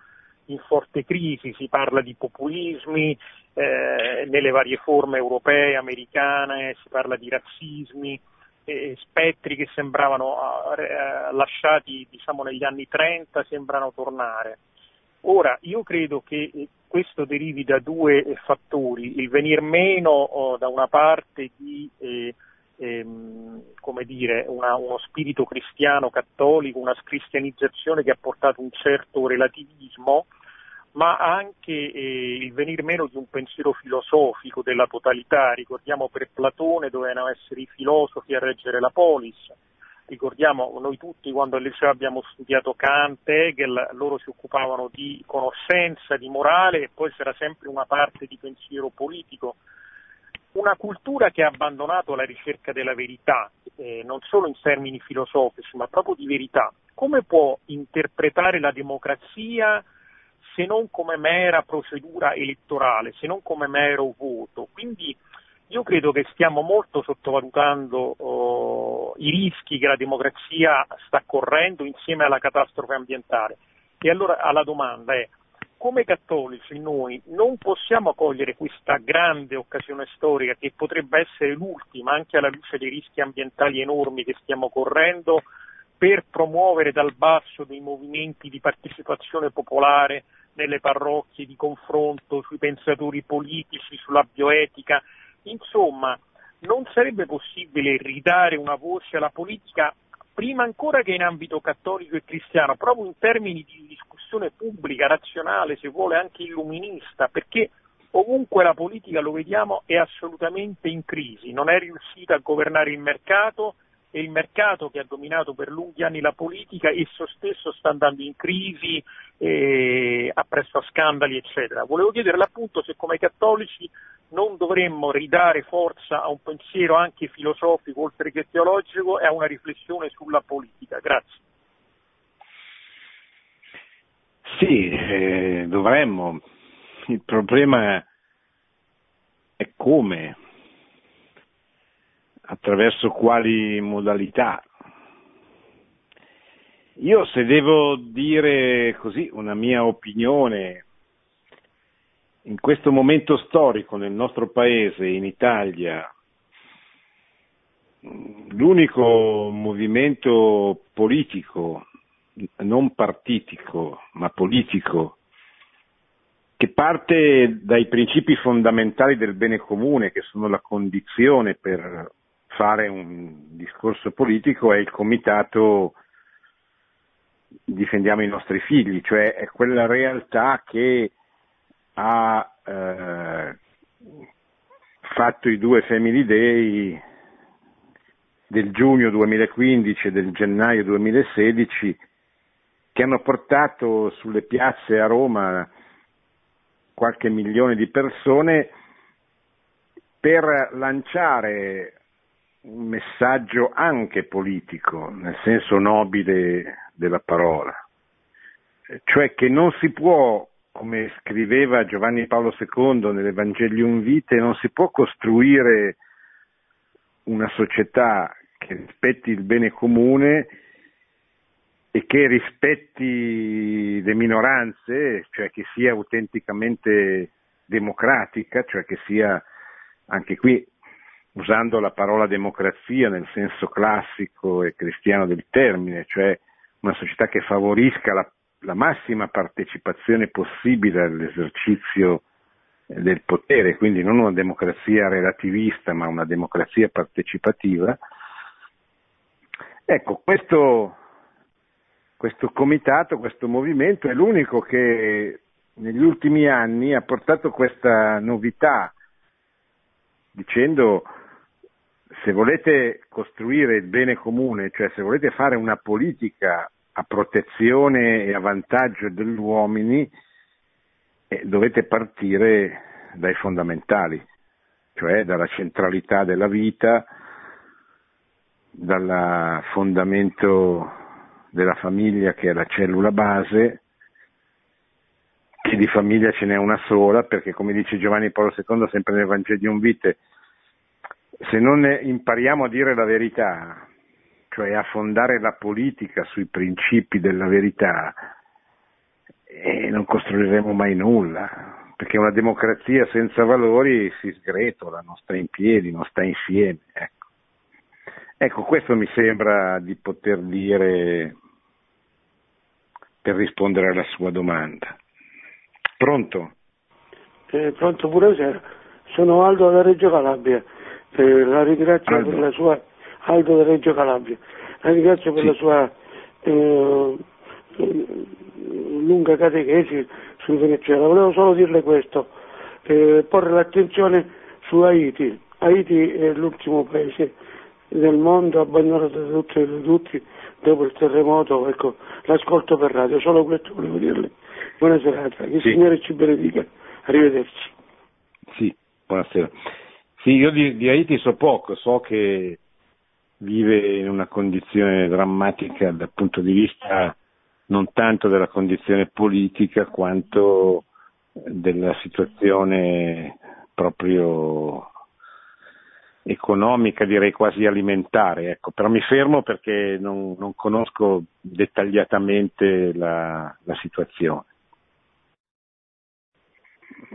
in forte crisi, si parla di populismi eh, nelle varie forme europee, americane, si parla di razzismi, eh, spettri che sembravano eh, lasciati diciamo, negli anni 30 sembrano tornare. Ora, io credo che eh, questo derivi da due fattori, il venir meno oh, da una parte di eh, ehm, come dire, una, uno spirito cristiano cattolico, una cristianizzazione che ha portato un certo relativismo, ma anche eh, il venir meno di un pensiero filosofico della totalità. Ricordiamo per Platone dovevano essere i filosofi a reggere la polis. Ricordiamo noi tutti quando al liceo abbiamo studiato Kant, Hegel, loro si occupavano di conoscenza, di morale e poi c'era sempre una parte di pensiero politico una cultura che ha abbandonato la ricerca della verità, eh, non solo in termini filosofici, ma proprio di verità, come può interpretare la democrazia se non come mera procedura elettorale, se non come mero voto? Quindi io credo che stiamo molto sottovalutando oh, i rischi che la democrazia sta correndo insieme alla catastrofe ambientale. E allora la domanda è come cattolici noi non possiamo cogliere questa grande occasione storica che potrebbe essere l'ultima anche alla luce dei rischi ambientali enormi che stiamo correndo per promuovere dal basso dei movimenti di partecipazione popolare nelle parrocchie, di confronto sui pensatori politici, sulla bioetica. Insomma, non sarebbe possibile ridare una voce alla politica prima ancora che in ambito cattolico e cristiano, proprio in termini di discussione pubblica, razionale, se vuole anche illuminista, perché ovunque la politica, lo vediamo, è assolutamente in crisi, non è riuscita a governare il mercato e il mercato che ha dominato per lunghi anni la politica esso stesso sta andando in crisi, eh, appresso a scandali, eccetera. Volevo chiederle appunto se come cattolici non dovremmo ridare forza a un pensiero anche filosofico oltre che teologico e a una riflessione sulla politica. Grazie. Sì, eh, dovremmo. Il problema è come, attraverso quali modalità. Io se devo dire così una mia opinione in questo momento storico nel nostro paese, in Italia, l'unico movimento politico, non partitico, ma politico, che parte dai principi fondamentali del bene comune, che sono la condizione per fare un discorso politico, è il comitato difendiamo i nostri figli, cioè è quella realtà che ha eh, fatto i due Family Day del giugno 2015 e del gennaio 2016 che hanno portato sulle piazze a Roma qualche milione di persone per lanciare un messaggio anche politico, nel senso nobile della parola, cioè che non si può, come scriveva Giovanni Paolo II nell'Evangelium Vitae, non si può costruire una società che rispetti il bene comune e che rispetti le minoranze, cioè che sia autenticamente democratica, cioè che sia anche qui usando la parola democrazia nel senso classico e cristiano del termine, cioè una società che favorisca la, la massima partecipazione possibile all'esercizio del potere, quindi non una democrazia relativista ma una democrazia partecipativa. Ecco, questo, questo comitato, questo movimento è l'unico che negli ultimi anni ha portato questa novità, dicendo se volete costruire il bene comune, cioè se volete fare una politica a protezione e a vantaggio degli uomini, eh, dovete partire dai fondamentali, cioè dalla centralità della vita, dal fondamento della famiglia che è la cellula base, che di famiglia ce n'è una sola, perché come dice Giovanni Paolo II sempre nel Vangelium Vitae, se non impariamo a dire la verità, cioè a fondare la politica sui principi della verità, eh, non costruiremo mai nulla, perché una democrazia senza valori si sgretola, non sta in piedi, non sta insieme. Ecco, ecco questo mi sembra di poter dire per rispondere alla sua domanda. Pronto? Eh, pronto pure Sono Aldo da Reggio Calabria. Eh, la ringrazio Aldo. per la sua Aldo da Reggio Calabria, la ringrazio per sì. la sua eh, lunga catechesi sul Venezuela. Volevo solo dirle questo, eh, porre l'attenzione su Haiti. Haiti è l'ultimo paese del mondo abbandonato da tutti e da tutti dopo il terremoto, ecco, l'ascolto per radio, solo questo volevo dirle. Buona serata, che il Signore ci benedica, arrivederci. Sì, buonasera. Sì, io di, di Haiti so poco, so che vive in una condizione drammatica dal punto di vista non tanto della condizione politica quanto della situazione proprio economica, direi quasi alimentare. Ecco, però mi fermo perché non, non conosco dettagliatamente la, la situazione.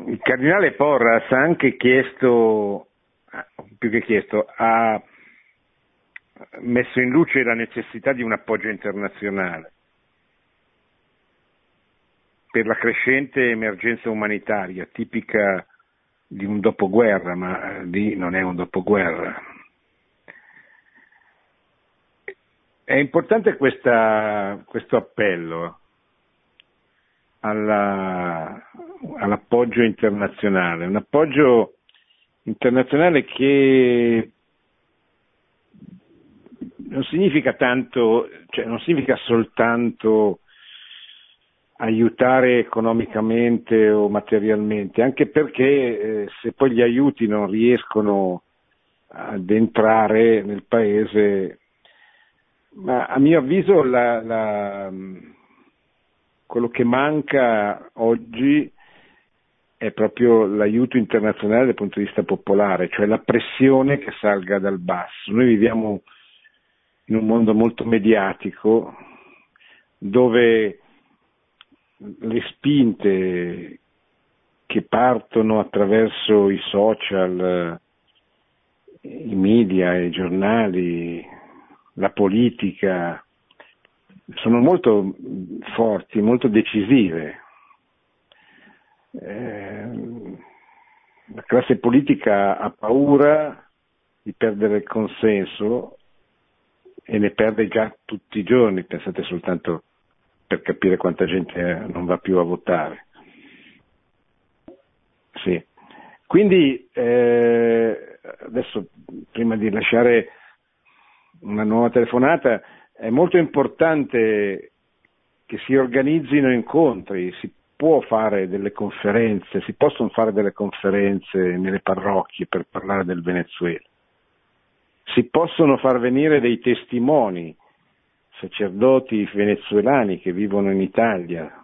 Il cardinale Porras ha anche chiesto più che chiesto, ha messo in luce la necessità di un appoggio internazionale per la crescente emergenza umanitaria tipica di un dopoguerra, ma lì non è un dopoguerra. È importante questa, questo appello alla, all'appoggio internazionale, un appoggio internazionale che non significa tanto, cioè non significa soltanto aiutare economicamente o materialmente, anche perché eh, se poi gli aiuti non riescono ad entrare nel paese, ma a mio avviso la, la, quello che manca oggi è proprio l'aiuto internazionale dal punto di vista popolare, cioè la pressione che salga dal basso. Noi viviamo in un mondo molto mediatico dove le spinte che partono attraverso i social, i media, i giornali, la politica, sono molto forti, molto decisive. Eh, la classe politica ha paura di perdere il consenso e ne perde già tutti i giorni, pensate soltanto per capire quanta gente non va più a votare. Sì. Quindi eh, adesso prima di lasciare una nuova telefonata è molto importante che si organizzino incontri, si può fare delle conferenze, si possono fare delle conferenze nelle parrocchie per parlare del Venezuela. Si possono far venire dei testimoni, sacerdoti venezuelani che vivono in Italia.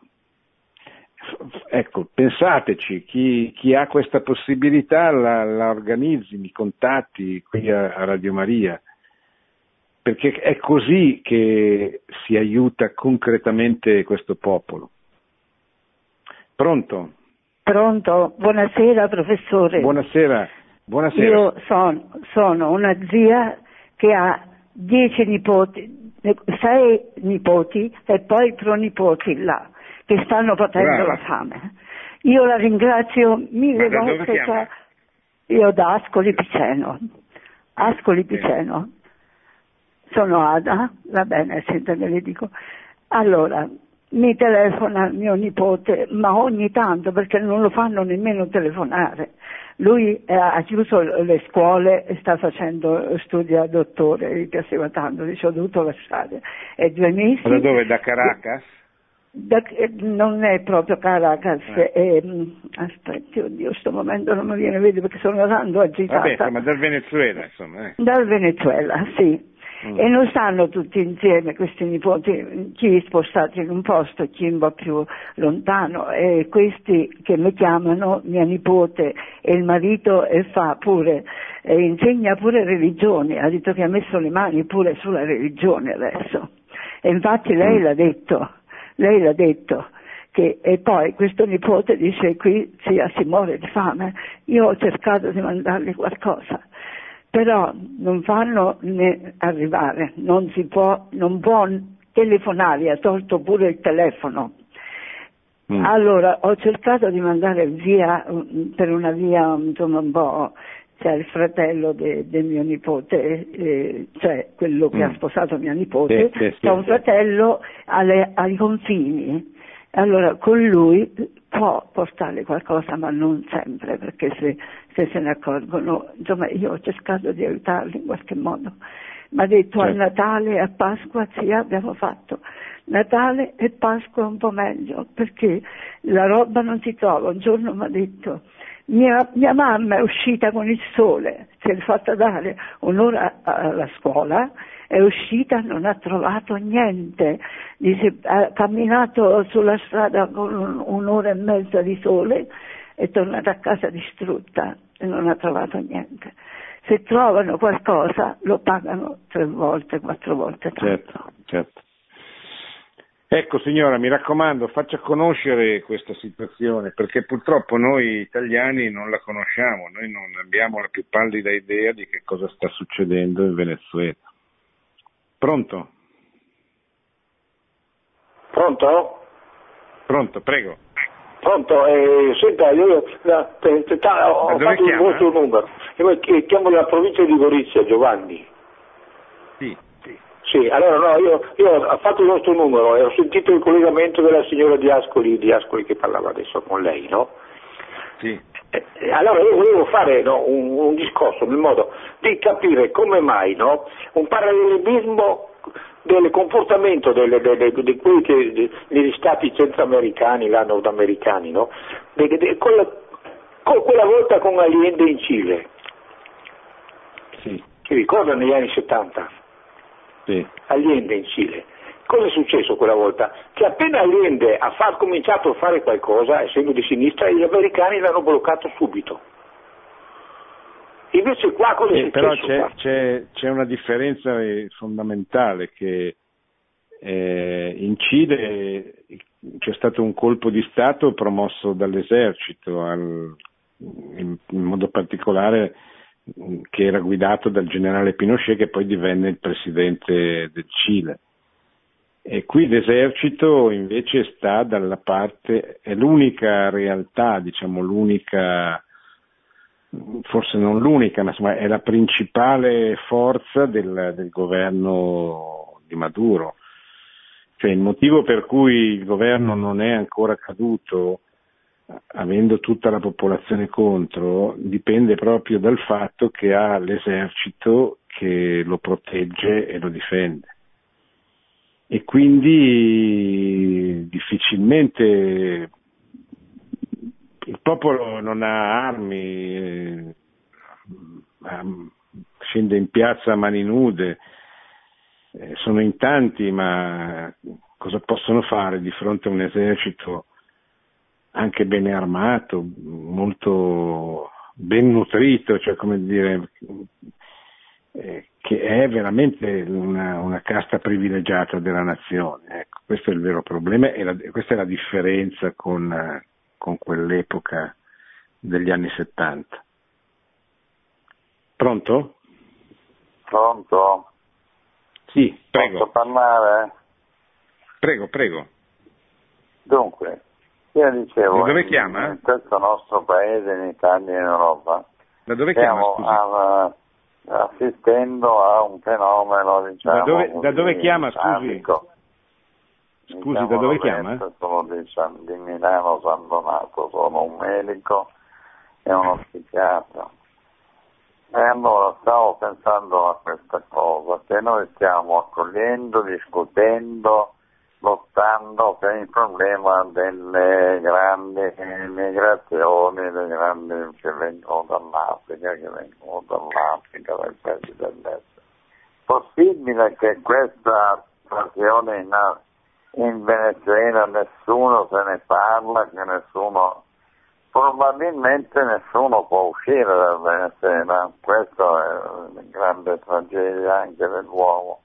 Ecco, pensateci, chi, chi ha questa possibilità la, la, organizzi, mi contatti qui a, a Radio Maria perché è così che si aiuta concretamente questo popolo. Pronto? Pronto, buonasera professore. Buonasera, buonasera. Io son, sono una zia che ha dieci nipoti, sei nipoti e poi pronipoti là, che stanno patendo Brava. la fame. Io la ringrazio mille Ma da dove volte. cioè, io da Ascoli Piceno. Ascoli Piceno. Sono Ada, va bene, senta che le dico. Allora, mi telefona mio nipote, ma ogni tanto perché non lo fanno nemmeno telefonare. Lui eh, ha chiuso le scuole e sta facendo studi a dottore, gli piaceva tanto, dice ho dovuto lasciare. E due mesi. Ma da dove? Da Caracas? Da- eh, non è proprio Caracas, Eh. è, mm, aspetti, oddio, sto momento non mi viene a vedere perché sono tanto agitata. Vabbè, insomma, dal Venezuela, insomma. Eh. Dal Venezuela, sì. Mm. E non stanno tutti insieme questi nipoti, chi è spostato in un posto, chi va più lontano, e questi che mi chiamano mia nipote e il marito e fa pure, e insegna pure religione, ha detto che ha messo le mani pure sulla religione adesso. E infatti lei Mm. l'ha detto, lei l'ha detto. Che, e poi questo nipote dice qui zia si muore di fame, io ho cercato di mandargli qualcosa, però non fanno né arrivare, non si può, non può telefonare, ha tolto pure il telefono. Mm. Allora ho cercato di mandare via mm, per una via insomma un po', c'è il fratello de- del mio nipote, eh, cioè quello che Mm. ha sposato mia nipote, Sì, sì, sì, c'è un fratello alle- ai confini. Allora con lui può portare qualcosa, ma non sempre, perché se, se se ne accorgono, insomma io ho cercato di aiutarli in qualche modo. Mi ha detto a Certo. Natale e a Pasqua sì abbiamo fatto. Natale e Pasqua un po' meglio, perché la roba non si trova. Un giorno mi ha detto, mia, mia mamma è uscita con il sole, si è fatta dare un'ora alla scuola, è uscita, non ha trovato niente, Dice, ha camminato sulla strada con un- un'ora e mezza di sole, è tornata a casa distrutta e non ha trovato niente. Se trovano qualcosa lo pagano tre volte, quattro volte tanto. Certo, certo. Ecco signora, mi raccomando, faccia conoscere questa situazione, perché purtroppo noi italiani non la conosciamo, noi non abbiamo la più pallida idea di che cosa sta succedendo in Venezuela. Pronto? Pronto? Pronto, prego. Pronto? Eh, senta, io la- te- te- ta- ho fatto il vostro numero. Io chi- chiamo dalla provincia di Gorizia, Giovanni. Sì, sì. Sì, allora no, io, io ho fatto il vostro numero e ho sentito il collegamento della signora di Ascoli, di Ascoli che parlava adesso con lei, no? Sì. Eh, eh, Allora io volevo fare no, un, un discorso nel modo di capire come mai no, un parallelismo del comportamento delle- delle- di quelli che degli stati centroamericani, là nordamericani, no? De- de- quella, con quella volta con Allende in Cile, Sì, si ricorda negli anni 70? sì. Allende in Cile. Cosa è successo quella volta? Che appena Allende ha fa- cominciato a fare qualcosa, essendo di sinistra, gli americani l'hanno bloccato subito. Invece qua cosa è Eh, però successo? c'è, qua? c'è- c'è una differenza eh, fondamentale che Eh, in Cile c'è stato un colpo di Stato promosso dall'esercito, al, in, in, modo particolare che era guidato dal generale Pinochet che poi divenne il presidente del Cile. E qui l'esercito invece sta dalla parte, è l'unica realtà, diciamo l'unica, forse non l'unica, ma insomma è la principale forza del, del governo di Maduro. Cioè il motivo per cui il governo non è ancora caduto, avendo tutta la popolazione contro, dipende proprio dal fatto che ha l'esercito che lo protegge e lo difende e quindi difficilmente il popolo non ha armi, eh, scende in piazza a mani nude, eh, sono in tanti, ma cosa possono fare di fronte a un esercito anche bene armato, molto ben nutrito, cioè come dire, eh, che è veramente una, una, casta privilegiata della nazione. Ecco, questo è il vero problema e la, questa è la differenza con, con quell'epoca degli anni 70. Pronto? Pronto? Sì, prego. Posso parlare? Prego, prego. Dunque, io dicevo... Da dove chiama? In questo nostro paese, in Italia e in Europa... Da dove chiama, scusi? A, assistendo a un fenomeno diciamo da dove, da dove chiama scusi? Scusi da dove chiama? sono di, San, di Milano San Donato sono un medico e uno psichiatra e allora stavo pensando a questa cosa che noi stiamo accogliendo discutendo lottando per il problema delle grandi migrazioni, dei grandi che vengono dall'Africa, che vengono dall'Africa, dai paesi dell'est. Possibile che questa situazione in, in Venezuela nessuno se ne parla, che nessuno probabilmente nessuno può uscire dal Venezuela, questa è una grande tragedia anche dell'uomo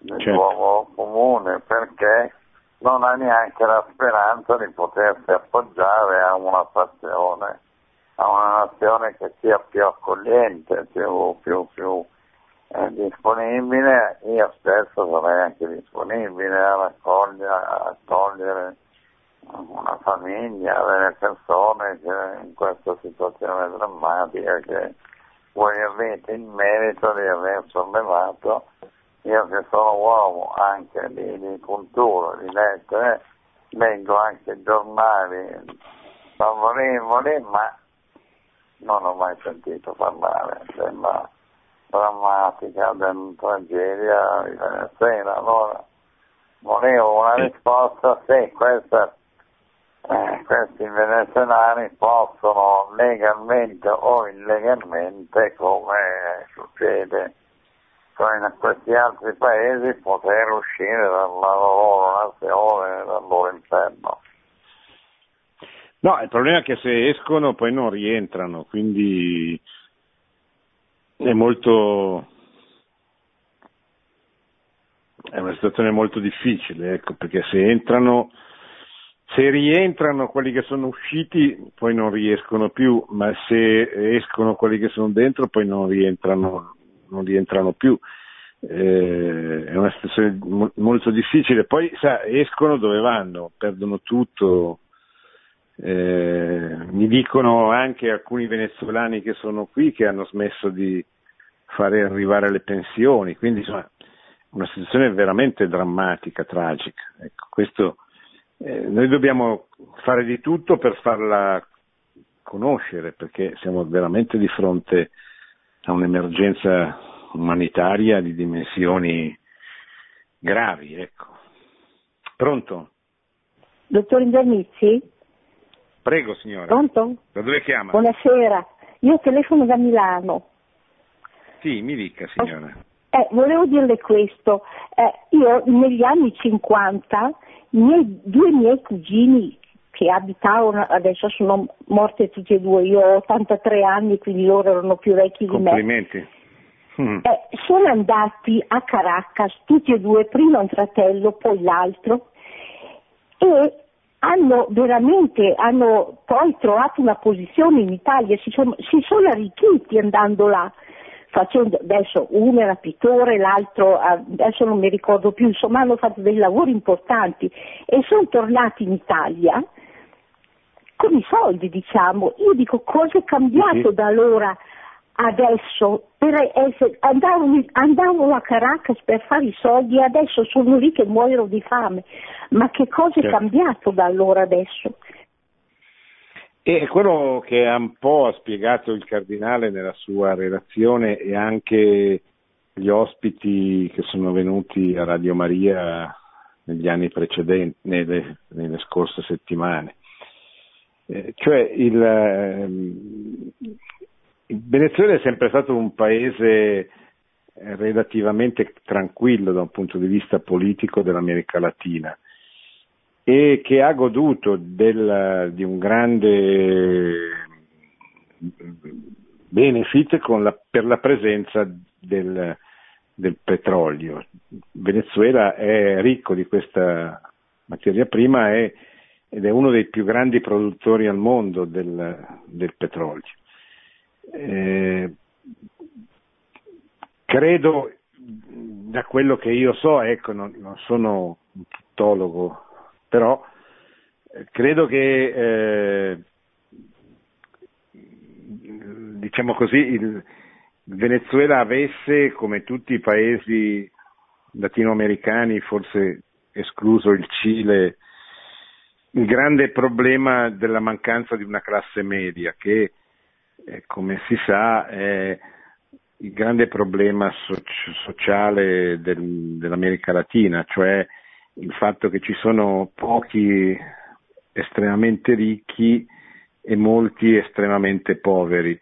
nell'uomo certo. comune perché non ha neanche la speranza di potersi appoggiare a una fazione, a una nazione che sia più accogliente, più, più, più eh, disponibile. Io stesso sarei anche disponibile a raccogliere, a accogliere una famiglia, delle persone che in questa situazione drammatica che voi avete il merito di aver sollevato io che sono uomo anche di, di cultura, di lettere, leggo anche giornali favorevoli, ma non ho mai sentito parlare della drammatica della tragedia di Venezuela. Allora volevo una risposta se questa, eh, questi venezuelani possono legalmente o illegalmente, come succede in questi altri paesi poter uscire dalla loro nazione, dal loro interno. No, il problema è che se escono poi non rientrano, quindi è molto è una situazione molto difficile, ecco, perché se entrano se rientrano quelli che sono usciti poi non riescono più, ma se escono quelli che sono dentro poi non rientrano non rientrano più. Eh, è una situazione mo- molto difficile. Poi sa, escono dove vanno, perdono tutto. Eh, mi dicono anche alcuni venezuelani che sono qui che hanno smesso di fare arrivare le pensioni, quindi insomma una situazione veramente drammatica, tragica. Ecco, questo, eh, noi dobbiamo fare di tutto per farla conoscere perché siamo veramente di fronte a un'emergenza umanitaria di dimensioni gravi. Ecco. Pronto? Dottor Invernizzi? Prego signora. Pronto? Da dove chiama? Buonasera, io telefono da Milano. Sì, mi dica signora. Eh, volevo dirle questo, eh, io negli anni 50 miei, due miei cugini che abitavano, adesso sono morte tutti e due, io ho 83 anni, quindi loro erano più vecchi di Complimenti. me. Mm. Eh, sono andati a Caracas tutti e due, prima un fratello, poi l'altro, e hanno veramente hanno poi trovato una posizione in Italia, si sono, si sono arricchiti andando là. Facendo, adesso uno era pittore, l'altro adesso non mi ricordo più, insomma hanno fatto dei lavori importanti e sono tornati in Italia con i soldi, diciamo. Io dico cosa è cambiato sì. da allora adesso essere, andavano, andavano, a Caracas per fare i soldi e adesso sono lì che muoiono di fame. Ma che cosa è certo. cambiato da allora adesso? E quello che ha un po' spiegato il cardinale nella sua relazione e anche gli ospiti che sono venuti a Radio Maria negli anni precedenti, nelle, nelle scorse settimane. Eh, cioè il, eh, il Venezuela è sempre stato un paese eh, relativamente tranquillo da un punto di vista politico dell'America Latina e che ha goduto del, di un grande benefit la, per la presenza del, del, petrolio. Venezuela è ricco di questa materia prima è, ed è uno dei più grandi produttori al mondo del, del petrolio. Eh, credo, da quello che io so, ecco, non, non sono un tuttologo, però eh, credo che, eh, diciamo così, il Venezuela avesse, come tutti i paesi latinoamericani, forse escluso il Cile, il grande problema della mancanza di una classe media che eh, come si sa, è il grande problema so- sociale del, dell'America Latina, cioè il fatto che ci sono pochi estremamente ricchi e molti estremamente poveri.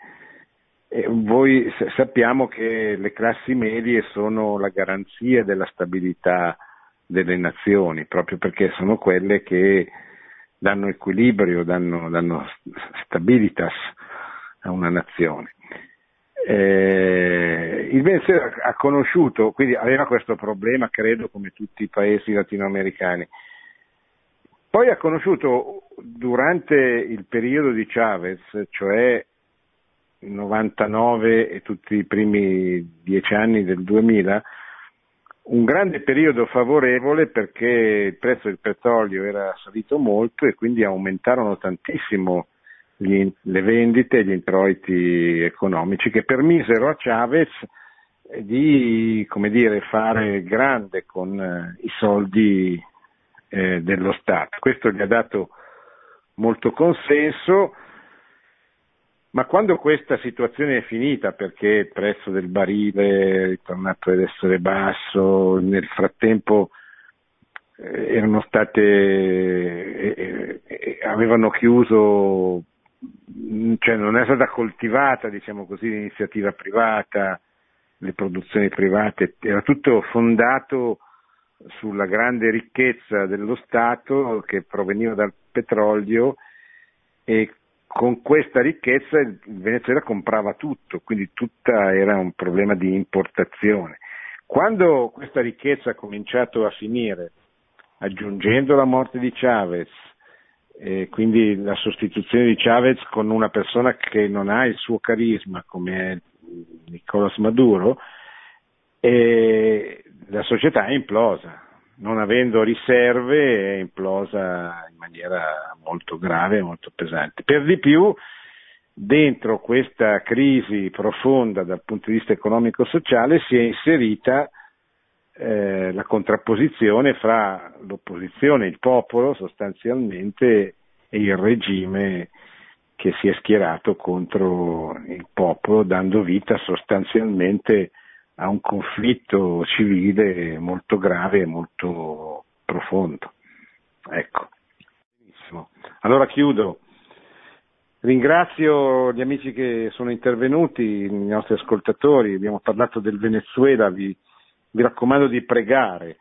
E voi sappiamo che le classi medie sono la garanzia della stabilità delle nazioni, proprio perché sono quelle che danno equilibrio, danno, danno stabilitas a una nazione. Eh, il Venezuela ha conosciuto, quindi aveva questo problema, credo, come tutti i paesi latinoamericani. Poi ha conosciuto durante il periodo di Chavez, cioè il 99 e tutti i primi dieci anni del 2000, un grande periodo favorevole perché il prezzo del petrolio era salito molto e quindi aumentarono tantissimo gli, le vendite e gli introiti economici che permisero a Chavez di dire, fare grande con eh, i soldi eh, dello Stato. Questo gli ha dato molto consenso, ma quando questa situazione è finita, perché il prezzo del barile è ritornato ad essere basso, nel frattempo eh, erano state, eh, eh, avevano chiuso cioè non è stata coltivata, diciamo così, l'iniziativa privata, le produzioni private, era tutto fondato sulla grande ricchezza dello Stato che proveniva dal petrolio e con questa ricchezza il Venezuela comprava tutto, quindi tutta era un problema di importazione. Quando questa ricchezza ha cominciato a finire, aggiungendo la morte di Chavez, e quindi la sostituzione di Chavez con una persona che non ha il suo carisma come Nicolas Maduro e la società è implosa, non avendo riserve è implosa in maniera molto grave e molto pesante. Per di più, dentro questa crisi profonda dal punto di vista economico-sociale si è inserita eh, la contrapposizione fra l'opposizione, il popolo sostanzialmente e il regime che si è schierato contro il popolo, dando vita sostanzialmente a un conflitto civile molto grave e molto profondo. Ecco. Benissimo. Allora chiudo. Ringrazio gli amici che sono intervenuti, i nostri ascoltatori, abbiamo parlato del Venezuela, vi vi raccomando di pregare,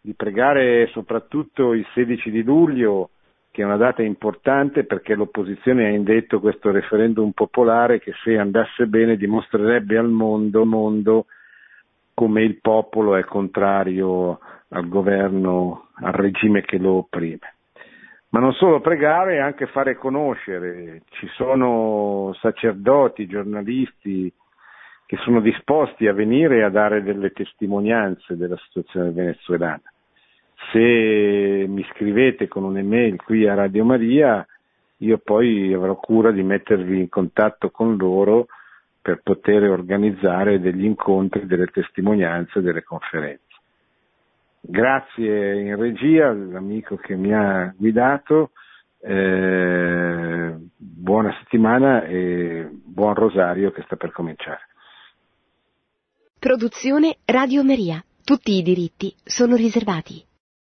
di pregare soprattutto il 16 di luglio che è una data importante perché l'opposizione ha indetto questo referendum popolare che se andasse bene dimostrerebbe al mondo, mondo come il popolo è contrario al governo, al regime che lo opprime. Ma non solo pregare, anche fare conoscere. Ci sono sacerdoti, giornalisti che sono disposti a venire a dare delle testimonianze della situazione venezuelana. Se mi scrivete con un'email qui a Radio Maria, io poi avrò cura di mettervi in contatto con loro per poter organizzare degli incontri, delle testimonianze, delle conferenze. Grazie in regia all'amico che mi ha guidato, eh, buona settimana e buon rosario che sta per cominciare. Produzione Radio Maria. Tutti i diritti sono riservati.